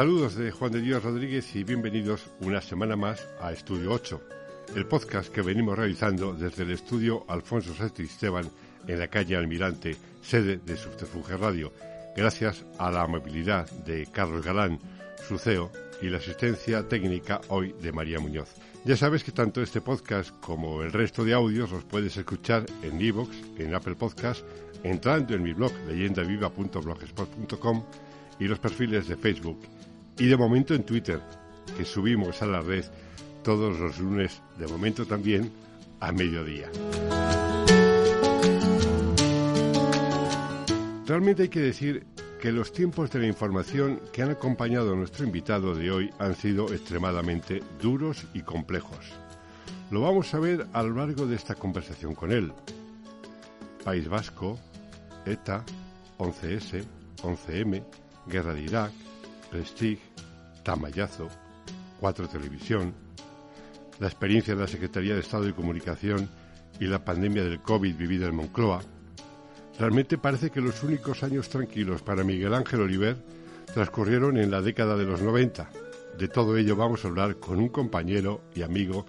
Saludos de Juan de Dios Rodríguez y bienvenidos una semana más a Estudio 8, el podcast que venimos realizando desde el estudio Alfonso Esteban en la calle Almirante, sede de Subterfuge Radio, gracias a la amabilidad de Carlos Galán, su CEO, y la asistencia técnica hoy de María Muñoz. Ya sabes que tanto este podcast como el resto de audios los puedes escuchar en iVoox, en Apple Podcast, entrando en mi blog leyendaviva.blogspot.com y los perfiles de Facebook y de momento en Twitter, que subimos a la red todos los lunes, de momento también a mediodía. Realmente hay que decir que los tiempos de la información que han acompañado a nuestro invitado de hoy han sido extremadamente duros y complejos. Lo vamos a ver a lo largo de esta conversación con él. País Vasco, ETA, 11S, 11M, Guerra de Irak, Prestige, Tamayazo, 4 Televisión, la experiencia de la Secretaría de Estado de Comunicación y la pandemia del COVID vivida en Moncloa, realmente parece que los únicos años tranquilos para Miguel Ángel Oliver transcurrieron en la década de los 90. De todo ello vamos a hablar con un compañero y amigo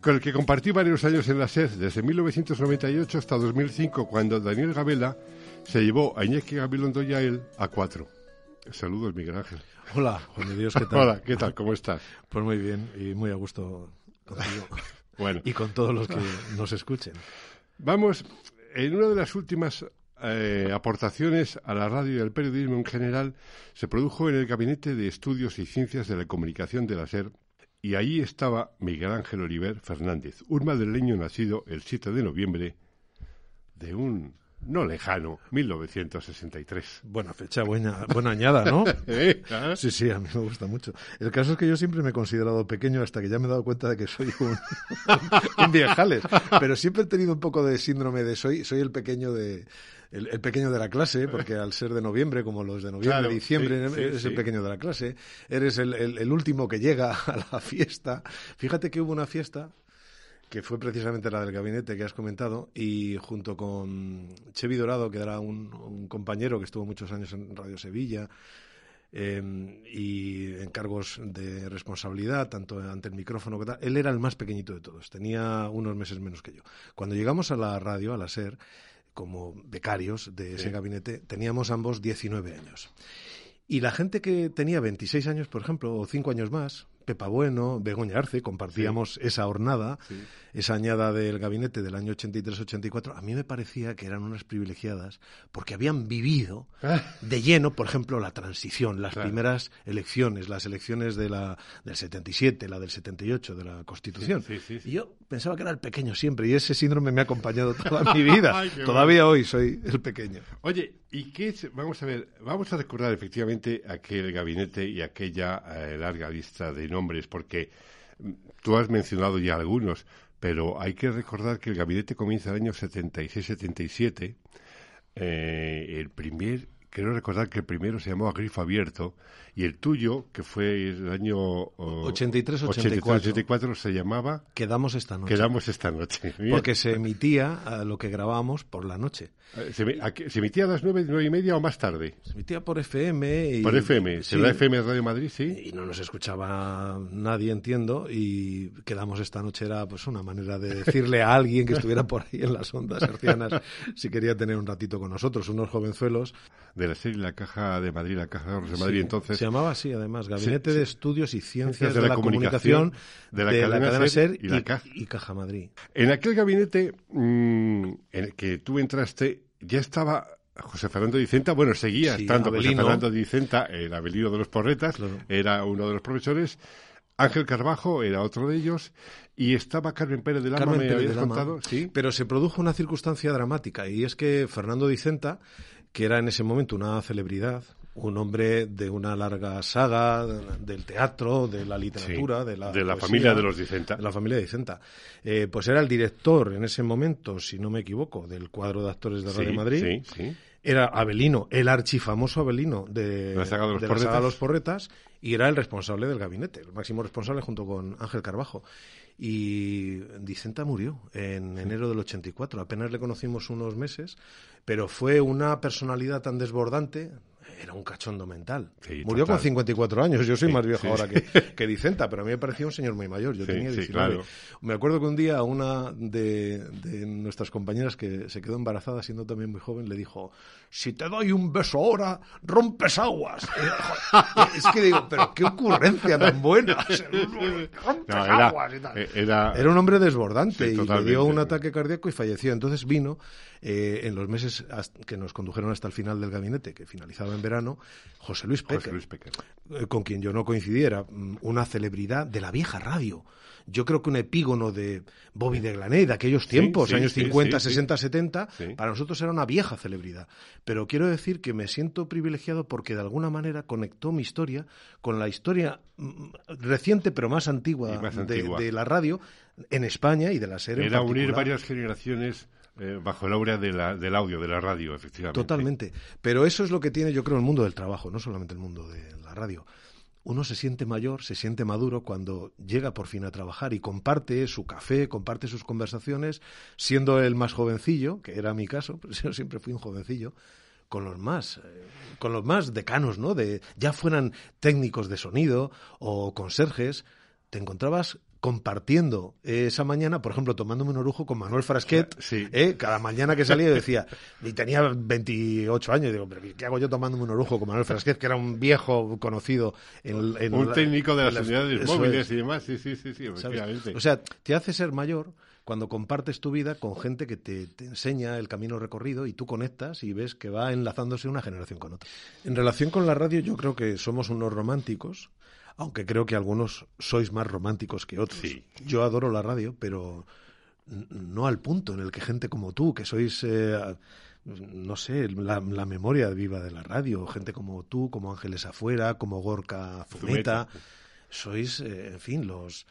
con el que compartí varios años en la SED, desde 1998 hasta 2005, cuando Daniel Gabela se llevó a Iñaki Gabilondo y a él a cuatro. Saludos, Miguel Ángel. Hola, Juan de Dios, ¿qué tal? Hola, ¿qué tal? ¿Cómo estás? Pues muy bien y muy a gusto contigo. bueno. Y con todos los que nos escuchen. Vamos, en una de las últimas eh, aportaciones a la radio y al periodismo en general se produjo en el Gabinete de Estudios y Ciencias de la Comunicación de la SER y allí estaba Miguel Ángel Oliver Fernández, un madrileño nacido el 7 de noviembre de un no lejano, 1963. Buena fecha, buena, buena añada, ¿no? ¿Eh? Sí, sí, a mí me gusta mucho. El caso es que yo siempre me he considerado pequeño hasta que ya me he dado cuenta de que soy un, un viejales. Pero siempre he tenido un poco de síndrome de soy, soy el pequeño de, el, pequeño de la clase, porque al ser de noviembre, como los de noviembre, diciembre, eres el pequeño de la clase, eres el, el, último que llega a la fiesta. Fíjate que hubo una fiesta que fue precisamente la del gabinete que has comentado, y junto con Chevi Dorado, que era un, compañero que estuvo muchos años en Radio Sevilla, em, y en cargos de responsabilidad, tanto ante el micrófono que tal, él era el más pequeñito de todos, tenía unos meses menos que yo. Cuando llegamos a la radio, a la SER, como becarios de ese gabinete, teníamos ambos 19 años. Y la gente que tenía 26 años, por ejemplo, o 5 años más, Pepa Bueno, Begoña Arce, compartíamos esa hornada, esa añada del gabinete del año 83-84. A mí me parecía que eran unas privilegiadas porque habían vivido ah. de lleno, por ejemplo, la transición, las primeras elecciones, las elecciones de la, del 77, la del 78, de la Constitución. y yo pensaba que era el pequeño siempre y ese síndrome me ha acompañado toda mi vida. Todavía hoy soy el pequeño. Oye, ¿y qué Vamos a ver, vamos a recordar efectivamente aquel gabinete y aquella eh, larga lista de nombres, porque mm, tú has mencionado ya algunos, pero hay que recordar que el gabinete comienza el año 76-77. Eh, el primer, quiero recordar que el primero se llamaba Grifo Abierto y el tuyo, que fue el año 83-84, se llamaba Quedamos esta noche. Quedamos esta noche. Porque se emitía lo que grabábamos por la noche. Eh, ¿Se, emitía a las nueve, nueve y media o más tarde? Se emitía por FM. Y, por FM, se la FM Radio Madrid, sí. Y no nos escuchaba nadie, entiendo, y quedamos esta noche era pues una manera de decirle a alguien que estuviera por ahí en las ondas hercianas si quería tener un ratito con nosotros, unos jovenzuelos. De la serie La Caja de Madrid, La Caja de Madrid, entonces llamaba así, además, Gabinete de Estudios y Ciencias de, la, Comunicación, de la, cadena, SER, y, Caja. Madrid. En aquel gabinete mm, en el que tú entraste, ya estaba José Fernando Dicenta, bueno, seguía estando José Fernando Dicenta, el Abelino de los Porretas, era uno de los profesores. Ángel Carbajo era otro de ellos y estaba Carmen Pérez de Lama, me habías contado, sí. Pero se produjo una circunstancia dramática y es que Fernando Dicenta, que era en ese momento una celebridad, un hombre de una larga saga del teatro, de la literatura, de la, de la familia de los Dicenta. De la familia de Dicenta. Eh, pues era el director en ese momento, si no me equivoco, del cuadro de actores de Radio Madrid. Era Abelino, el archifamoso Abelino de la saga de los, los Porretas, y era el responsable del gabinete, el máximo responsable junto con Ángel Carbajo. Y Dicenta murió en enero del 84. Apenas le conocimos unos meses, pero fue una personalidad tan desbordante, era un cachondo mental. Murió con 54 años, yo soy más viejo ahora que, que, Dicenta, pero a mí me parecía un señor muy mayor, yo tenía 19. Me acuerdo que un día una de, de, nuestras compañeras que se quedó embarazada siendo también muy joven le dijo, si te doy un beso ahora, rompes aguas. es que digo, pero qué ocurrencia tan buena. rompes aguas y tal. Eh, era, era, un hombre desbordante y le dio un ataque cardíaco y falleció. Entonces vino eh, en los meses que nos condujeron hasta el final del gabinete, que finalizaba en verano, José Luis Peque, eh, con quien yo no coincidiera, mm, una celebridad de la vieja radio. Yo creo que un epígono de Bobby de Glané, de aquellos tiempos, años 50, 60, 70, para nosotros era una vieja celebridad. Pero quiero decir que me siento privilegiado porque de alguna manera conectó mi historia con la historia mm, reciente pero más antigua, De, la radio en España y de la serie. Era unir varias generaciones eh, bajo el aura del audio, de la radio, efectivamente. Totalmente. Pero eso es lo que tiene, yo creo, el mundo del trabajo, no solamente el mundo de la radio. Uno se siente mayor, se siente maduro cuando llega por fin a trabajar y comparte su café, comparte sus conversaciones, siendo el más jovencillo, que era mi caso, pero yo siempre fui un jovencillo, con los más, eh, con los más decanos, ¿no? De, ya fueran técnicos de sonido o conserjes, te encontrabas compartiendo esa mañana, por ejemplo, tomándome un orujo con Manuel Frasquet, ¿eh? cada mañana que salía decía, y tenía 28 años, digo, pero ¿qué hago yo tomándome un orujo con Manuel Frasquet, que era un viejo conocido en, Un técnico de las unidades móviles y demás, sí, sí, sí, sí efectivamente. O sea, te hace ser mayor cuando compartes tu vida con gente que te, te, enseña el camino recorrido y tú conectas y ves que va enlazándose una generación con otra. En relación con la radio, yo creo que somos unos románticos aunque creo que algunos sois más románticos que otros. Yo adoro la radio, pero no al punto en el que gente como tú, que sois, eh, no sé, la, memoria viva de la radio, gente como tú, como Ángeles Afuera, como Gorka Fumeta, sois, eh, en fin, los,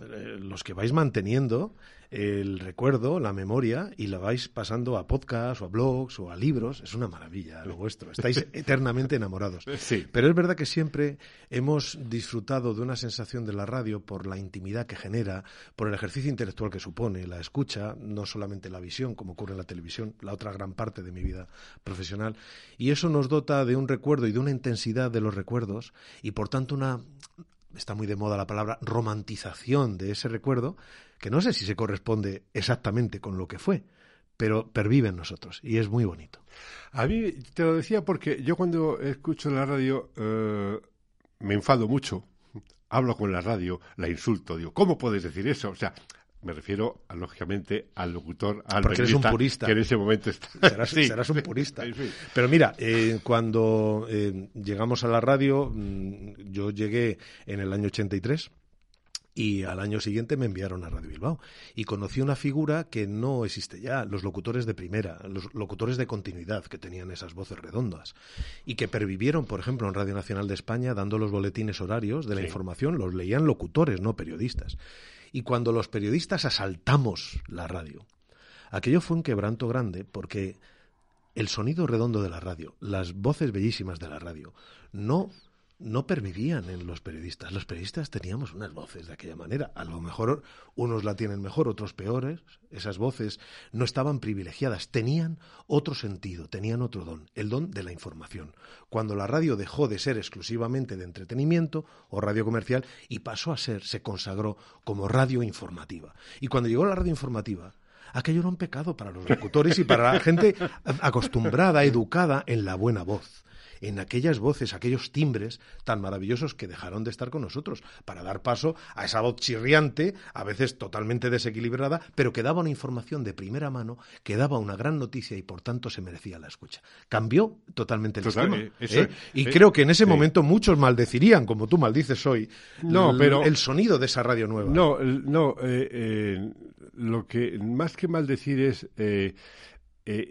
los que vais manteniendo el recuerdo, la memoria, y la vais pasando a podcasts o a blogs o a libros. Es una maravilla lo vuestro. Estáis eternamente enamorados. Sí. Pero es verdad que siempre hemos disfrutado de una sensación de la radio por la intimidad que genera, por el ejercicio intelectual que supone, la escucha, no solamente la visión, como ocurre en la televisión, la otra gran parte de mi vida profesional. Y eso nos dota de un recuerdo y de una intensidad de los recuerdos y, por tanto, una está muy de moda la palabra romantización de ese recuerdo, que no sé si se corresponde exactamente con lo que fue, pero pervive en nosotros y es muy bonito. A mí te lo decía porque yo cuando escucho la radio eh, me enfado mucho, hablo con la radio, la insulto, digo, ¿cómo puedes decir eso? O sea, me refiero, lógicamente, al locutor, al Porque eres un purista. que en ese momento está. Serás, un purista. Pero mira, eh, cuando eh, llegamos a la radio, mm, yo llegué en el año 83 y al año siguiente me enviaron a Radio Bilbao y conocí una figura que no existe ya, los locutores de primera, los locutores de continuidad que tenían esas voces redondas y que pervivieron, por ejemplo, en Radio Nacional de España dando los boletines horarios de la información, los leían locutores, no periodistas y cuando los periodistas asaltamos la radio. Aquello fue un quebranto grande porque el sonido redondo de la radio, las voces bellísimas de la radio, no no pervivían en los periodistas. Los periodistas teníamos unas voces de aquella manera. A lo mejor unos la tienen mejor, otros peores. Esas voces no estaban privilegiadas, tenían otro sentido, tenían otro don, el don de la información. Cuando la radio dejó de ser exclusivamente de entretenimiento o radio comercial y pasó a ser, se consagró como radio informativa. Y cuando llegó la radio informativa, aquello era un pecado para los locutores y para la gente acostumbrada, educada en la buena voz en aquellas voces, aquellos timbres tan maravillosos que dejaron de estar con nosotros, para dar paso a esa voz chirriante, a veces totalmente desequilibrada, pero que daba una información de primera mano, que daba una gran noticia y por tanto se merecía la escucha. Cambió totalmente el esquema. Eh, ¿eh? y eh, creo que en ese momento muchos maldecirían, como tú maldices hoy, no, pero, el sonido de esa radio nueva. No, no, lo que más que maldecir es...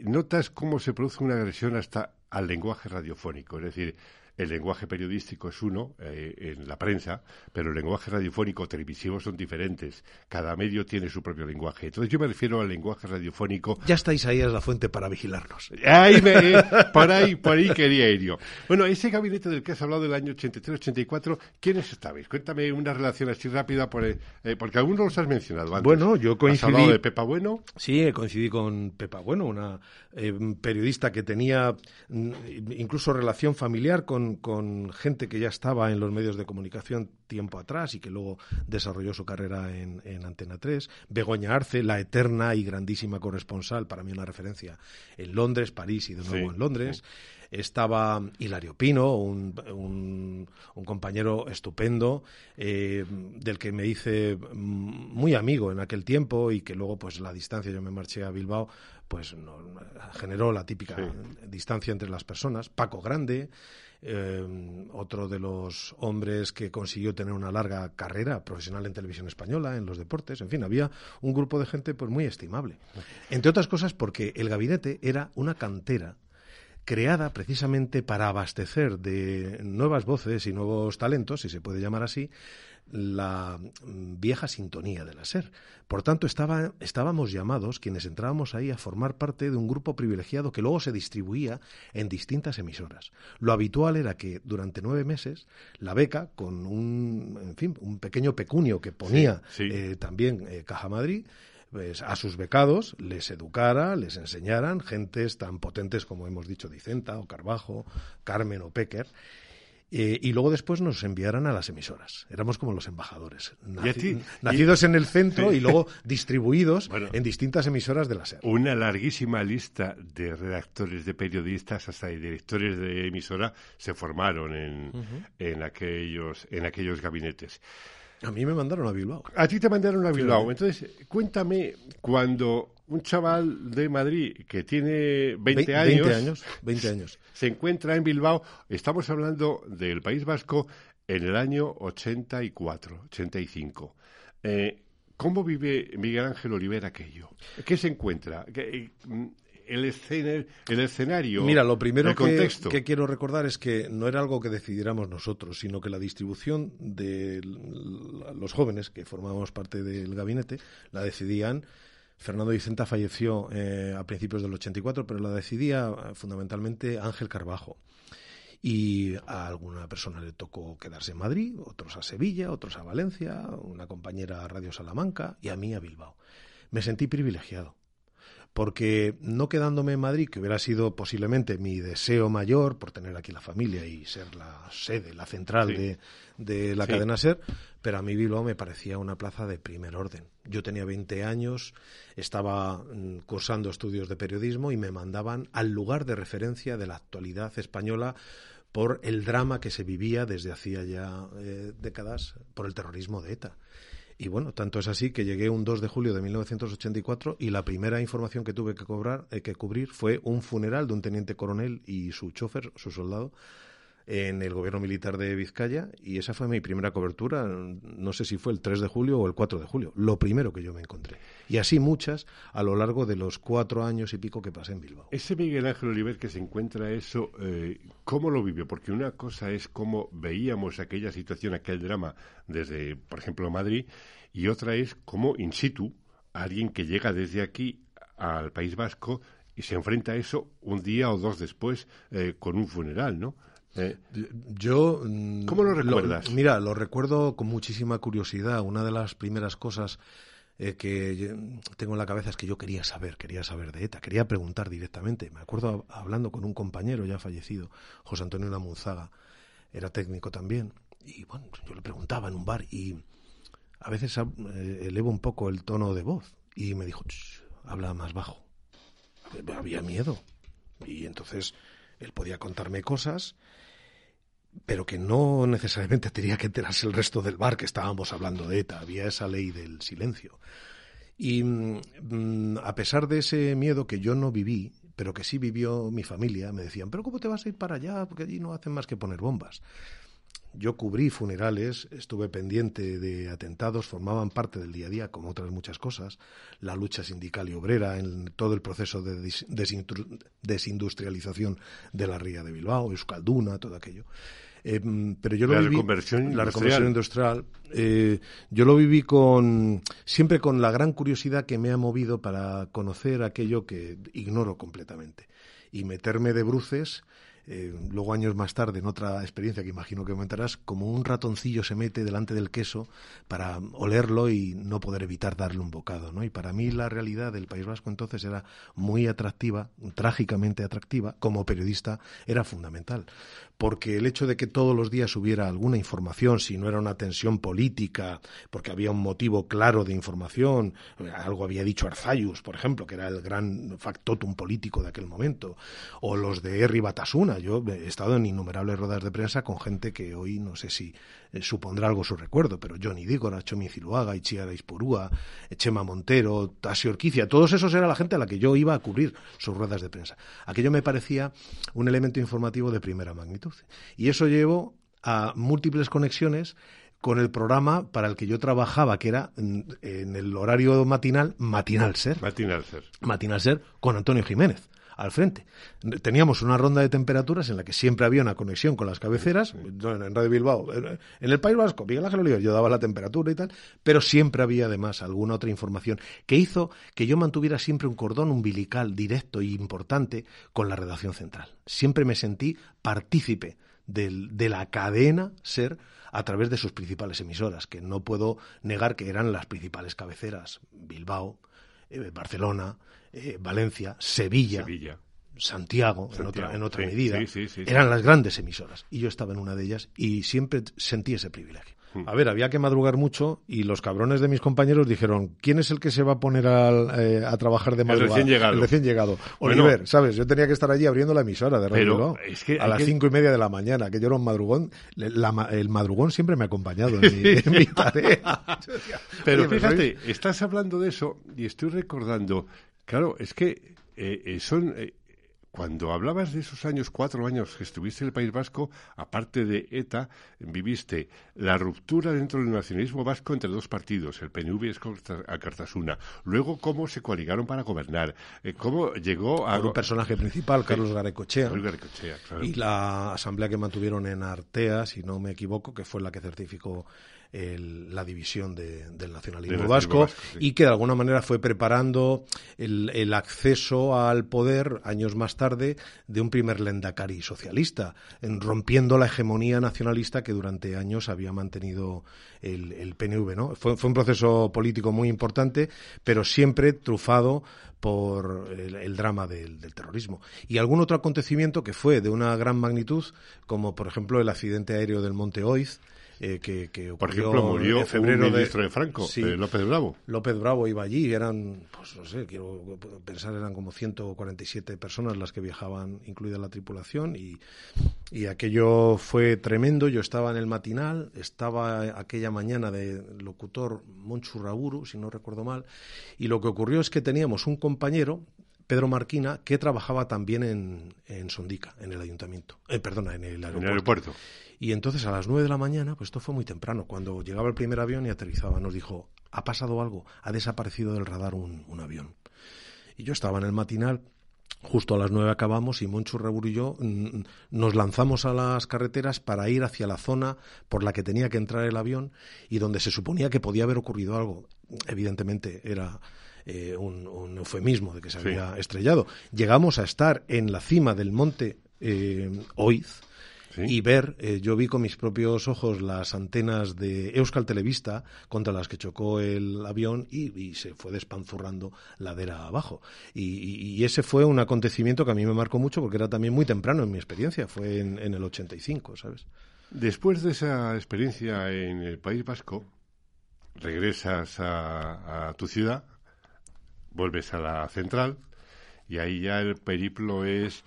notas cómo se produce una agresión hasta al lenguaje radiofónico. Es decir, el lenguaje periodístico es uno eh, en la prensa, pero el lenguaje radiofónico televisivo son diferentes. Cada medio tiene su propio lenguaje. Entonces yo me refiero al lenguaje radiofónico. Ya estáis ahí en la fuente para vigilarnos. Ahí me, eh, por ahí, por ahí quería ir yo. Bueno, ese gabinete del que has hablado del año 83-84, ¿quiénes estabais? Cuéntame una relación así rápida, por, eh, porque algunos los has mencionado antes. Bueno, yo coincidí. ¿Has hablado de Pepa Bueno? Sí, coincidí con Pepa Bueno, una periodista que tenía mm, incluso relación familiar con con, gente que ya estaba en los medios de comunicación tiempo atrás y que luego desarrolló su carrera en, Antena 3. Begoña Arce, la eterna y grandísima corresponsal, para mí una referencia, en Londres, París y de nuevo en Londres. Estaba Hilario Pino, un, compañero estupendo, eh, del que me hice muy amigo en aquel tiempo y que luego, pues la distancia, yo me marché a Bilbao, pues generó la típica distancia entre las personas. Paco Grande, eh, otro de los hombres que consiguió tener una larga carrera profesional en televisión española, en los deportes, en fin, había un grupo de gente pues muy estimable. Entre otras cosas porque el gabinete era una cantera creada precisamente para abastecer de nuevas voces y nuevos talentos, si se puede llamar así, la vieja sintonía de la SER. Por tanto, estaba, estábamos llamados, quienes entrábamos ahí, a formar parte de un grupo privilegiado que luego se distribuía en distintas emisoras. Lo habitual era que durante nueve meses la beca, con un, en fin, un pequeño pecunio que ponía eh, también eh, Caja Madrid, pues, a sus becados les educara, les enseñaran gentes tan potentes como hemos dicho Dicenta o Carbajo, Carmen o Pecker, eh, y luego después nos enviaran a las emisoras. Éramos como los embajadores, nacidos en el centro y luego distribuidos en distintas emisoras de la SER. Una larguísima lista de redactores, de periodistas, hasta de directores de emisora se formaron en, en, aquellos, en aquellos gabinetes. A mí me mandaron a Bilbao. A ti te mandaron a Bilbao. Entonces, cuéntame, cuando un chaval de Madrid que tiene 20, años, 20 años, 20 años, se encuentra en Bilbao, estamos hablando del País Vasco en el año 84, 85. Eh, ¿Cómo vive Miguel Ángel Olivera aquello? ¿Qué se encuentra? ¿Qué, mm, el, el escenario. Mira, lo primero que, que, quiero recordar es que no era algo que decidiéramos nosotros, sino que la distribución de los jóvenes que formábamos parte del gabinete la decidían. Fernando Vicenta falleció eh, a principios del 84, pero la decidía eh, fundamentalmente Ángel Carbajo. Y a alguna persona le tocó quedarse en Madrid, otros a Sevilla, otros a Valencia, una compañera a Radio Salamanca y a mí a Bilbao. Me sentí privilegiado porque no quedándome en Madrid, que hubiera sido posiblemente mi deseo mayor por tener aquí la familia y ser la sede, la central de, la cadena SER, pero a mí Bilbao me parecía una plaza de primer orden. Yo tenía 20 años, estaba mm, cursando estudios de periodismo y me mandaban al lugar de referencia de la actualidad española por el drama que se vivía desde hacía ya eh, décadas por el terrorismo de ETA. Y bueno, tanto es así que llegué un 2 de julio de 1984 y la primera información que tuve que, cobrar, eh, que cubrir fue un funeral de un teniente coronel y su chofer, su soldado, en el gobierno militar de Vizcaya y esa fue mi primera cobertura, no sé si fue el 3 de julio o el 4 de julio, lo primero que yo me encontré. Y así muchas a lo largo de los cuatro años y pico que pasé en Bilbao. Ese Miguel Ángel Oliver que se encuentra eso, eh, ¿cómo lo vivió? Porque una cosa es cómo veíamos aquella situación, aquel drama desde, por ejemplo, Madrid, y otra es cómo in situ alguien que llega desde aquí al País Vasco y se enfrenta a eso un día o dos después eh, con un funeral, ¿no? Eh, yo. Mm, ¿Cómo lo recuerdas? mira, lo recuerdo con muchísima curiosidad. Una de las primeras cosas eh, que tengo en la cabeza es que yo quería saber, quería saber de ETA, quería preguntar directamente. Me acuerdo hablando con un compañero ya fallecido, José Antonio Lamunzaga, era técnico también, y bueno, yo le preguntaba en un bar y a veces eh, elevo un poco el tono de voz y me dijo, habla más bajo. Había miedo. Y entonces él podía contarme cosas pero que no necesariamente tenía que enterarse el resto del bar que estábamos hablando de ETA. Había esa ley del silencio. Y mm, a pesar de ese miedo que yo no viví, pero que sí vivió mi familia, me decían, pero ¿cómo te vas a ir para allá? Porque allí no hacen más que poner bombas. Yo cubrí funerales, estuve pendiente de atentados, formaban parte del día a día, como otras muchas cosas, la lucha sindical y obrera en todo el proceso de desindustrialización de la ría de Bilbao, Euskalduna, todo aquello. Eh, pero yo lo la viví, reconversión la reconversión industrial. eh, yo lo viví con siempre con la gran curiosidad que me ha movido para conocer aquello que ignoro completamente y meterme de bruces. Eh, luego años más tarde, en otra experiencia que imagino que comentarás, como un ratoncillo se mete delante del queso para olerlo y no poder evitar darle un bocado, ¿no? Y para mí la realidad del País Vasco entonces era muy atractiva, trágicamente atractiva, como periodista era fundamental porque el hecho de que todos los días hubiera alguna información, si no era una tensión política, porque había un motivo claro de información, algo había dicho Arzayus, por ejemplo, que era el gran factotum político de aquel momento, o los de Herri Batasuna. Yo he estado en innumerables ruedas de prensa con gente que hoy no sé si eh, supondrá algo su recuerdo, pero Johnny Dígora, Chomi Ziluaga, Ichiara Isporúa, Chema Montero, Tasi Orquicia, todos esos era la gente a la que yo iba a cubrir sus ruedas de prensa. Aquello me parecía un elemento informativo de primera magnitud. Y eso llevó a múltiples conexiones con el programa para el que yo trabajaba, que era en, en el horario matinal, Matinal Ser. Matinal Ser. Matinal Ser con Antonio Jiménez al frente. Teníamos una ronda de temperaturas en la que siempre había una conexión con las cabeceras, en Radio Bilbao, en el País Vasco, Miguel Ángel Oliver, yo daba la temperatura y tal, pero siempre había además alguna otra información que hizo que yo mantuviera siempre un cordón umbilical directo e importante con la redacción central. Siempre me sentí partícipe del, de la cadena ser a través de sus principales emisoras, que no puedo negar que eran las principales cabeceras, Bilbao, eh, Barcelona, eh, Valencia, Sevilla, Sevilla. Santiago, Santiago, en otra, en otra sí, medida, sí, sí, sí, eran las grandes emisoras. Y yo estaba en una de ellas y siempre sentí ese privilegio. Hmm. A ver, había que madrugar mucho y los cabrones de mis compañeros dijeron, ¿quién es el que se va a poner al, eh, a trabajar de madrugada? recién llegado. El recién llegado. Bueno. Oliver, ¿sabes? Yo tenía que estar allí abriendo la emisora de Radio Pero Bilbao es que a las que- cinco y media de la mañana, que yo era un madrugón. La el madrugón siempre me ha acompañado en mi, en mi tarea. Pero Oye, fíjate, estás hablando de eso y estoy recordando, claro, es que eh, son... eh, cuando hablabas de esos años, cuatro años que estuviste en el País Vasco, aparte de ETA, viviste la ruptura dentro del nacionalismo vasco entre dos partidos, el PNV y a Cartasuna. Luego, cómo se coaligaron para gobernar. eh, cómo llegó a... Por un personaje principal, Carlos Garecochea. Luis Garricochea, claro. Y la asamblea que mantuvieron en Artea, si no me equivoco, que fue la que certificó el- la división de- del nacionalismo Del vasco, vasco, sí. y que de alguna manera fue preparando el, el acceso al poder años más tarde de un primer lendakari socialista, en- rompiendo la hegemonía nacionalista que durante años había mantenido el, el PNV. ¿no? Fue, fue un proceso político muy importante, pero siempre trufado por el, el drama del, del terrorismo. Y algún otro acontecimiento que fue de una gran magnitud, como por ejemplo el accidente aéreo del Monte Oiz, eh, que, que Por ocurrió ejemplo, murió en febrero un ministro de, Franco, Sí. eh, López Bravo. López Bravo iba allí, eran, pues no sé, quiero pensar, eran como 147 personas las que viajaban, incluida la tripulación, y, y aquello fue tremendo. Yo estaba en el matinal, estaba aquella mañana de locutor Monchu Raburu, si no recuerdo mal, y lo que ocurrió es que teníamos un compañero, Pedro Marquina, que trabajaba también en, en Sondica, en el ayuntamiento, eh, perdona, en el En aeropuerto. el aeropuerto. Y entonces a las nueve de la mañana, pues esto fue muy temprano, cuando llegaba el primer avión y aterrizaba, nos dijo, ha pasado algo, ha desaparecido del radar un, un avión. Y yo estaba en el matinal, justo a las nueve acabamos y Moncho Rebur y yo mm, nos lanzamos a las carreteras para ir hacia la zona por la que tenía que entrar el avión y donde se suponía que podía haber ocurrido algo. Evidentemente era eh, un, un eufemismo de que se Sí. había estrellado. Llegamos a estar en la cima del monte eh, Oiz, Sí. y ver, eh, yo vi con mis propios ojos las antenas de Euskal Televista contra las que chocó el avión y, y se fue despanzurrando ladera abajo. Y, y- y ese fue un acontecimiento que a mí me marcó mucho porque era también muy temprano en mi experiencia, fue en, en el 85, ¿sabes? Después de esa experiencia en el País Vasco, regresas a, a tu ciudad, vuelves a la central y ahí ya el periplo es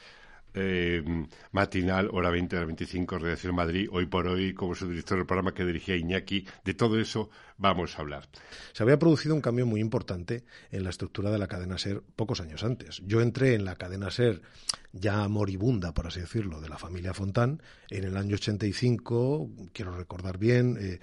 eh, matinal, hora 20 a 25, Redacción Madrid, hoy por hoy, como su director del programa que dirigía Iñaki. De todo eso vamos a hablar. Se había producido un cambio muy importante en la estructura de la cadena SER pocos años antes. Yo entré en la cadena SER ya moribunda, por así decirlo, de la familia Fontán en el año 85, quiero recordar bien. Eh,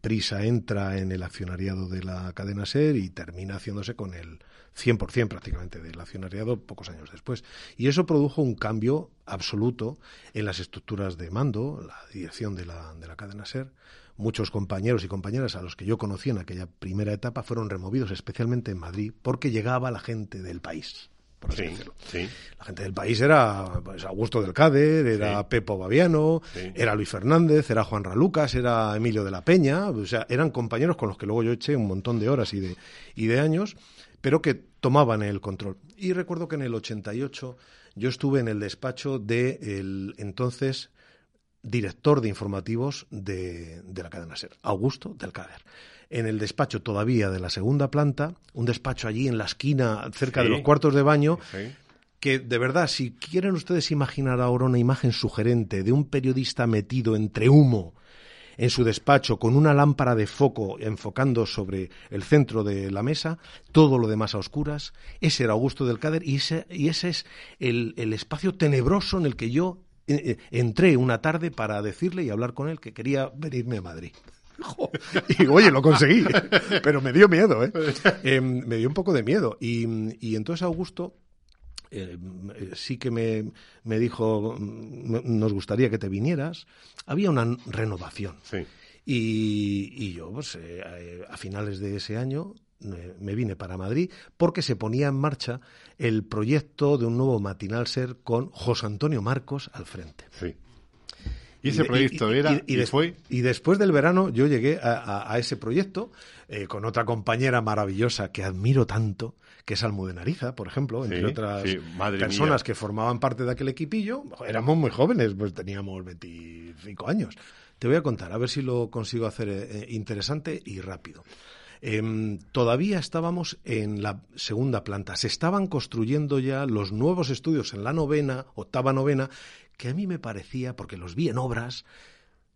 Prisa entra en el accionariado de la cadena SER y termina haciéndose con el 100% prácticamente del accionariado pocos años después. Y eso produjo un cambio absoluto en las estructuras de mando, la dirección de la, de la cadena SER. Muchos compañeros y compañeras a los que yo conocí en aquella primera etapa fueron removidos, especialmente en Madrid, porque llegaba la gente del país. Por así decirlo. La gente del país era pues, Augusto del Cáder, era Pepo Baviano, era Luis Fernández, era Juan Ralucas, era Emilio de la Peña, o sea, eran compañeros con los que luego yo eché un montón de horas y de, y de años pero que tomaban el control. Y recuerdo que en el 88 yo estuve en el despacho del entonces director de informativos de, la cadena SER, Augusto del Cader. En el despacho todavía de la segunda planta, un despacho allí en la esquina, cerca de los cuartos de baño, que de verdad, si quieren ustedes imaginar ahora una imagen sugerente de un periodista metido entre humo, en su despacho con una lámpara de foco enfocando sobre el centro de la mesa, todo lo demás a oscuras. Ese era Augusto del Cáder y ese, y ese es el, espacio tenebroso en el que yo eh, eh, entré una tarde para decirle y hablar con él que quería venirme a Madrid. Y oye, lo conseguí, pero me dio miedo, ¿eh? Em, me dio un poco de miedo. Y, y entonces Augusto eh, sí que me, me, dijo, nos gustaría que te vinieras. Había una renovación. Y, yo, pues, eh, a finales de ese año, me vine para Madrid porque se ponía en marcha el proyecto de un nuevo matinal ser con José Antonio Marcos al frente. ¿Y ese proyecto era y, fue? y, después del verano yo llegué a, ese proyecto eh, con otra compañera maravillosa que admiro tanto, que es Almudenariza, por ejemplo, entre otras personas que formaban parte de aquel equipillo. Éramos muy jóvenes, pues teníamos 25 años. Te voy a contar, a ver si lo consigo hacer eh, eh, interesante y rápido. Em, todavía estábamos en la segunda planta. Se estaban construyendo ya los nuevos estudios en la novena, octava novena, que a mí me parecía, porque los vi en obras,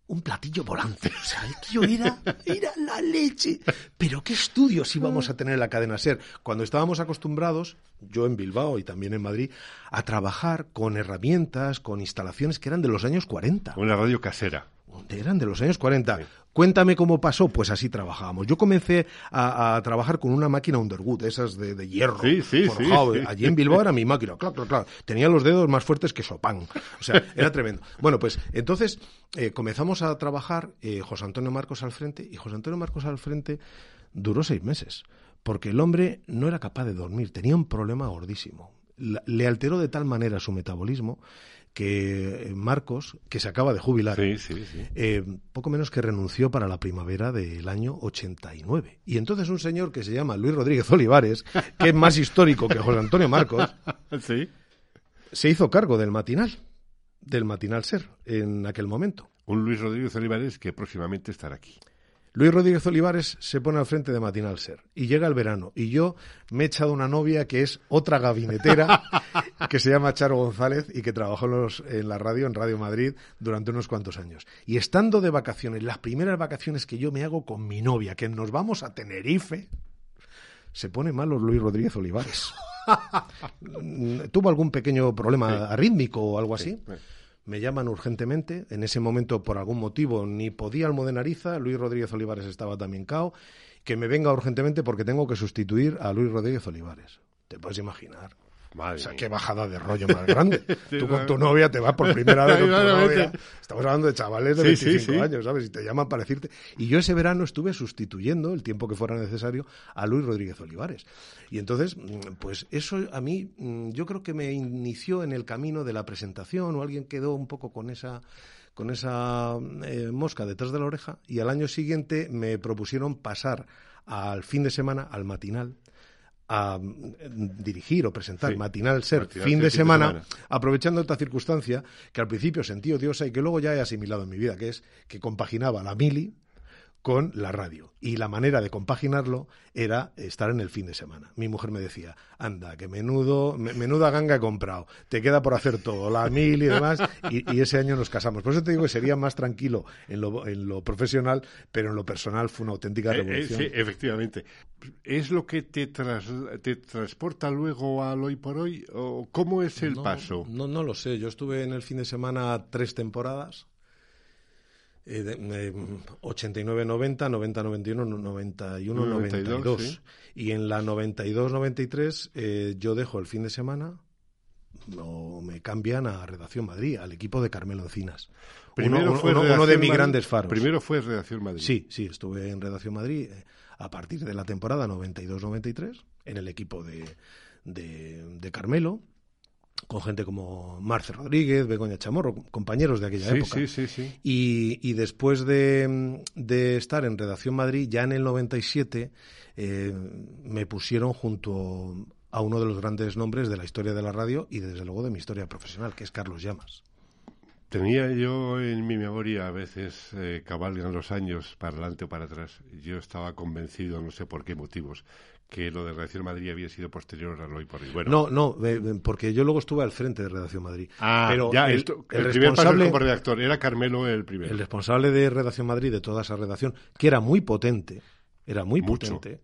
un platillo volante. O sea, el tío era, era la leche. Pero qué estudios íbamos a tener en la cadena SER cuando estábamos acostumbrados, yo en Bilbao y también en Madrid, a trabajar con herramientas, con instalaciones que eran de los años 40. Una radio casera eran de los años 40. Cuéntame cómo pasó, pues así trabajábamos. Yo comencé a, trabajar con una máquina Underwood, esas de, hierro, sí, sí, forjado. Allí en Bilbao era mi máquina, claro, claro, claro. Tenía los dedos más fuertes que Sopán. O sea, era tremendo. Bueno, pues entonces eh, comenzamos a trabajar eh, José Antonio Marcos al frente, y José Antonio Marcos al frente duró seis meses, porque el hombre no era capaz de dormir, tenía un problema gordísimo. le alteró de tal manera su metabolismo que eh, Marcos, que se acaba de jubilar, eh, poco menos que renunció para la primavera del año 89. Y entonces un señor que se llama Luis Rodríguez Olivares, que es más histórico que José Antonio Marcos, se hizo cargo del matinal, del matinal ser, en aquel momento. Un Luis Rodríguez Olivares que próximamente estará aquí. Luis Rodríguez Olivares se pone al frente de Matinal Ser y llega el verano y yo me he echado una novia que es otra gabinetera que se llama Charo González y que trabajó en, la radio, en Radio Madrid, durante unos cuantos años. Y estando de vacaciones, las primeras vacaciones que yo me hago con mi novia, que nos vamos a Tenerife, se pone malo Luis Rodríguez Olivares. Tuvo algún pequeño problema arrítmico o algo así me llaman urgentemente. En ese momento, por algún motivo, ni podía Almodenariza, Luis Rodríguez Olivares estaba también cao. Que me venga urgentemente porque tengo que sustituir a Luis Rodríguez Olivares. Te puedes imaginar. O sea, qué bajada de rollo más grande. Tú con tu novia te vas por primera vez con tu novia. Estamos hablando de chavales de 25 años, ¿sabes? Y te llaman para decirte. Y yo ese verano estuve sustituyendo, el tiempo que fuera necesario, a Luis Rodríguez Olivares. Y entonces, mm, pues eso a mí, mm, yo creo que me inició en el camino de la presentación o alguien quedó un poco con esa con esa eh, mosca detrás de la oreja y al año siguiente me propusieron pasar al fin de semana, al matinal, a mm, dirigir o presentar Matinal Ser fin, de, semana, aprovechando esta circunstancia que al principio sentí odiosa y que luego ya he asimilado en mi vida, que es que compaginaba la mili con la radio. Y la manera de compaginarlo era estar en el fin de semana. Mi mujer me decía, anda, que menudo, menuda ganga he comprado, te queda por hacer todo, la mil y demás, y, ese año nos casamos. Por eso te digo que sería más tranquilo en lo, en lo profesional, pero en lo personal fue una auténtica eh, eh, revolución. sí, efectivamente. ¿Es lo que te, te transporta luego al hoy por hoy? ¿O ¿Cómo es el paso? No, no lo sé. Yo estuve en el fin de semana tres temporadas 89, 90, 90, 91, 91, 92. Y en la 92, 93 eh, yo dejo el fin de semana o me cambian a Redacción Madrid, al equipo de Carmelo Encinas. Primero uno, fue uno, de mis grandes faros. Primero fue Redacción Madrid. Sí, sí, estuve en Redacción Madrid eh, a partir de la temporada 92-93 en el equipo de, de, de Carmelo con gente como Marce Rodríguez, Begoña Chamorro, compañeros de aquella época. Sí, sí, sí. Y, y después de, de, estar en Redacción Madrid, ya en el 97, eh, me pusieron junto a uno de los grandes nombres de la historia de la radio y desde luego de mi historia profesional, que es Carlos Llamas. Tenía yo en mi memoria, a veces eh, cabalgan los años para adelante o para atrás. Yo estaba convencido, no sé por qué motivos, que lo de Redacción Madrid había sido posterior a lo hoy por hoy. Bueno, no, no, porque yo luego estuve al frente de Redacción Madrid. Ah, pero ya, el, responsable como redactor era Carmelo el primero. El responsable de Redacción Madrid, de toda esa redacción, que era muy potente, era muy potente.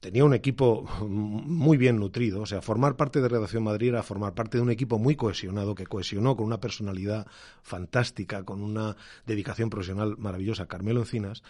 Tenía un equipo muy bien nutrido, o sea, formar parte de Redacción Madrid era formar parte de un equipo muy cohesionado, que cohesionó con una personalidad fantástica, con una dedicación profesional maravillosa, Carmelo Encinas,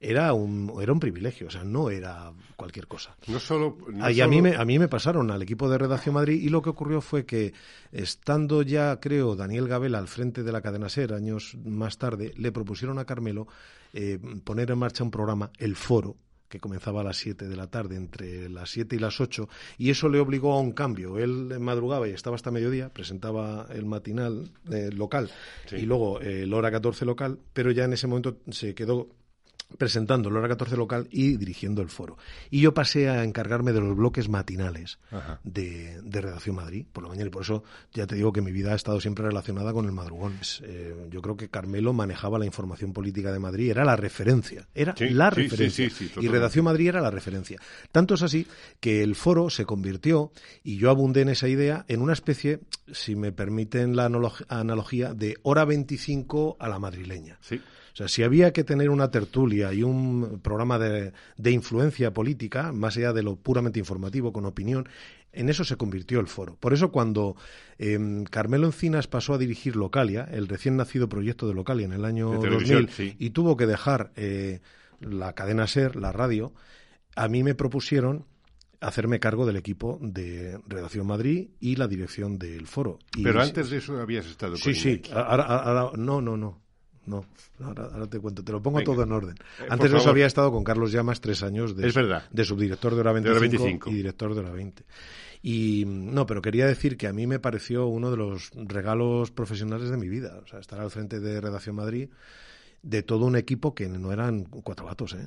era un, era un privilegio, o sea, no era cualquier cosa. No solo. y a, mí me, a mí me pasaron al equipo de Redacción Madrid y lo que ocurrió fue que, estando ya, creo, Daniel Gabela al frente de la cadena SER, años más tarde, le propusieron a Carmelo eh, poner en marcha un programa, El Foro, que comenzaba a las 7 de la tarde, entre las 7 y las 8, y eso le obligó a un cambio. Él madrugaba y estaba hasta mediodía, presentaba el matinal eh, local y luego el hora 14 local, pero ya en ese momento se quedó presentando la hora 14 local y dirigiendo el foro. Y yo pasé a encargarme de los bloques matinales de, Redacción Madrid por la mañana y por eso ya te digo que mi vida ha estado siempre relacionada con el madrugón. Eh, yo creo que Carmelo manejaba la información política de Madrid, era la referencia, era la referencia. y Redacción Madrid era la referencia. Tanto es así que el foro se convirtió, y yo abundé en esa idea, en una especie, si me permiten la analogía, de hora 25 a la madrileña. Sí. O sea, si había que tener una tertulia y un programa de, influencia política, más allá de lo puramente informativo, con opinión, en eso se convirtió el foro. Por eso cuando em, Carmelo Encinas pasó a dirigir Localia, el recién nacido proyecto de Localia en el año 2000, y tuvo que dejar eh, la cadena SER, la radio, a mí me propusieron hacerme cargo del equipo de Redacción Madrid y la dirección del foro. Pero antes de eso habías estado sí, Sí, sí. no, no, no. No, ahora, te cuento, te lo pongo todo en orden. Eh, Antes de eso había estado con Carlos Llamas tres años de, es verdad. de subdirector de Hora 25, y director de Hora 20. Y no, pero quería decir que a mí me pareció uno de los regalos profesionales de mi vida. O sea, estar al frente de Redacción Madrid de todo un equipo que no eran cuatro gatos. ¿eh?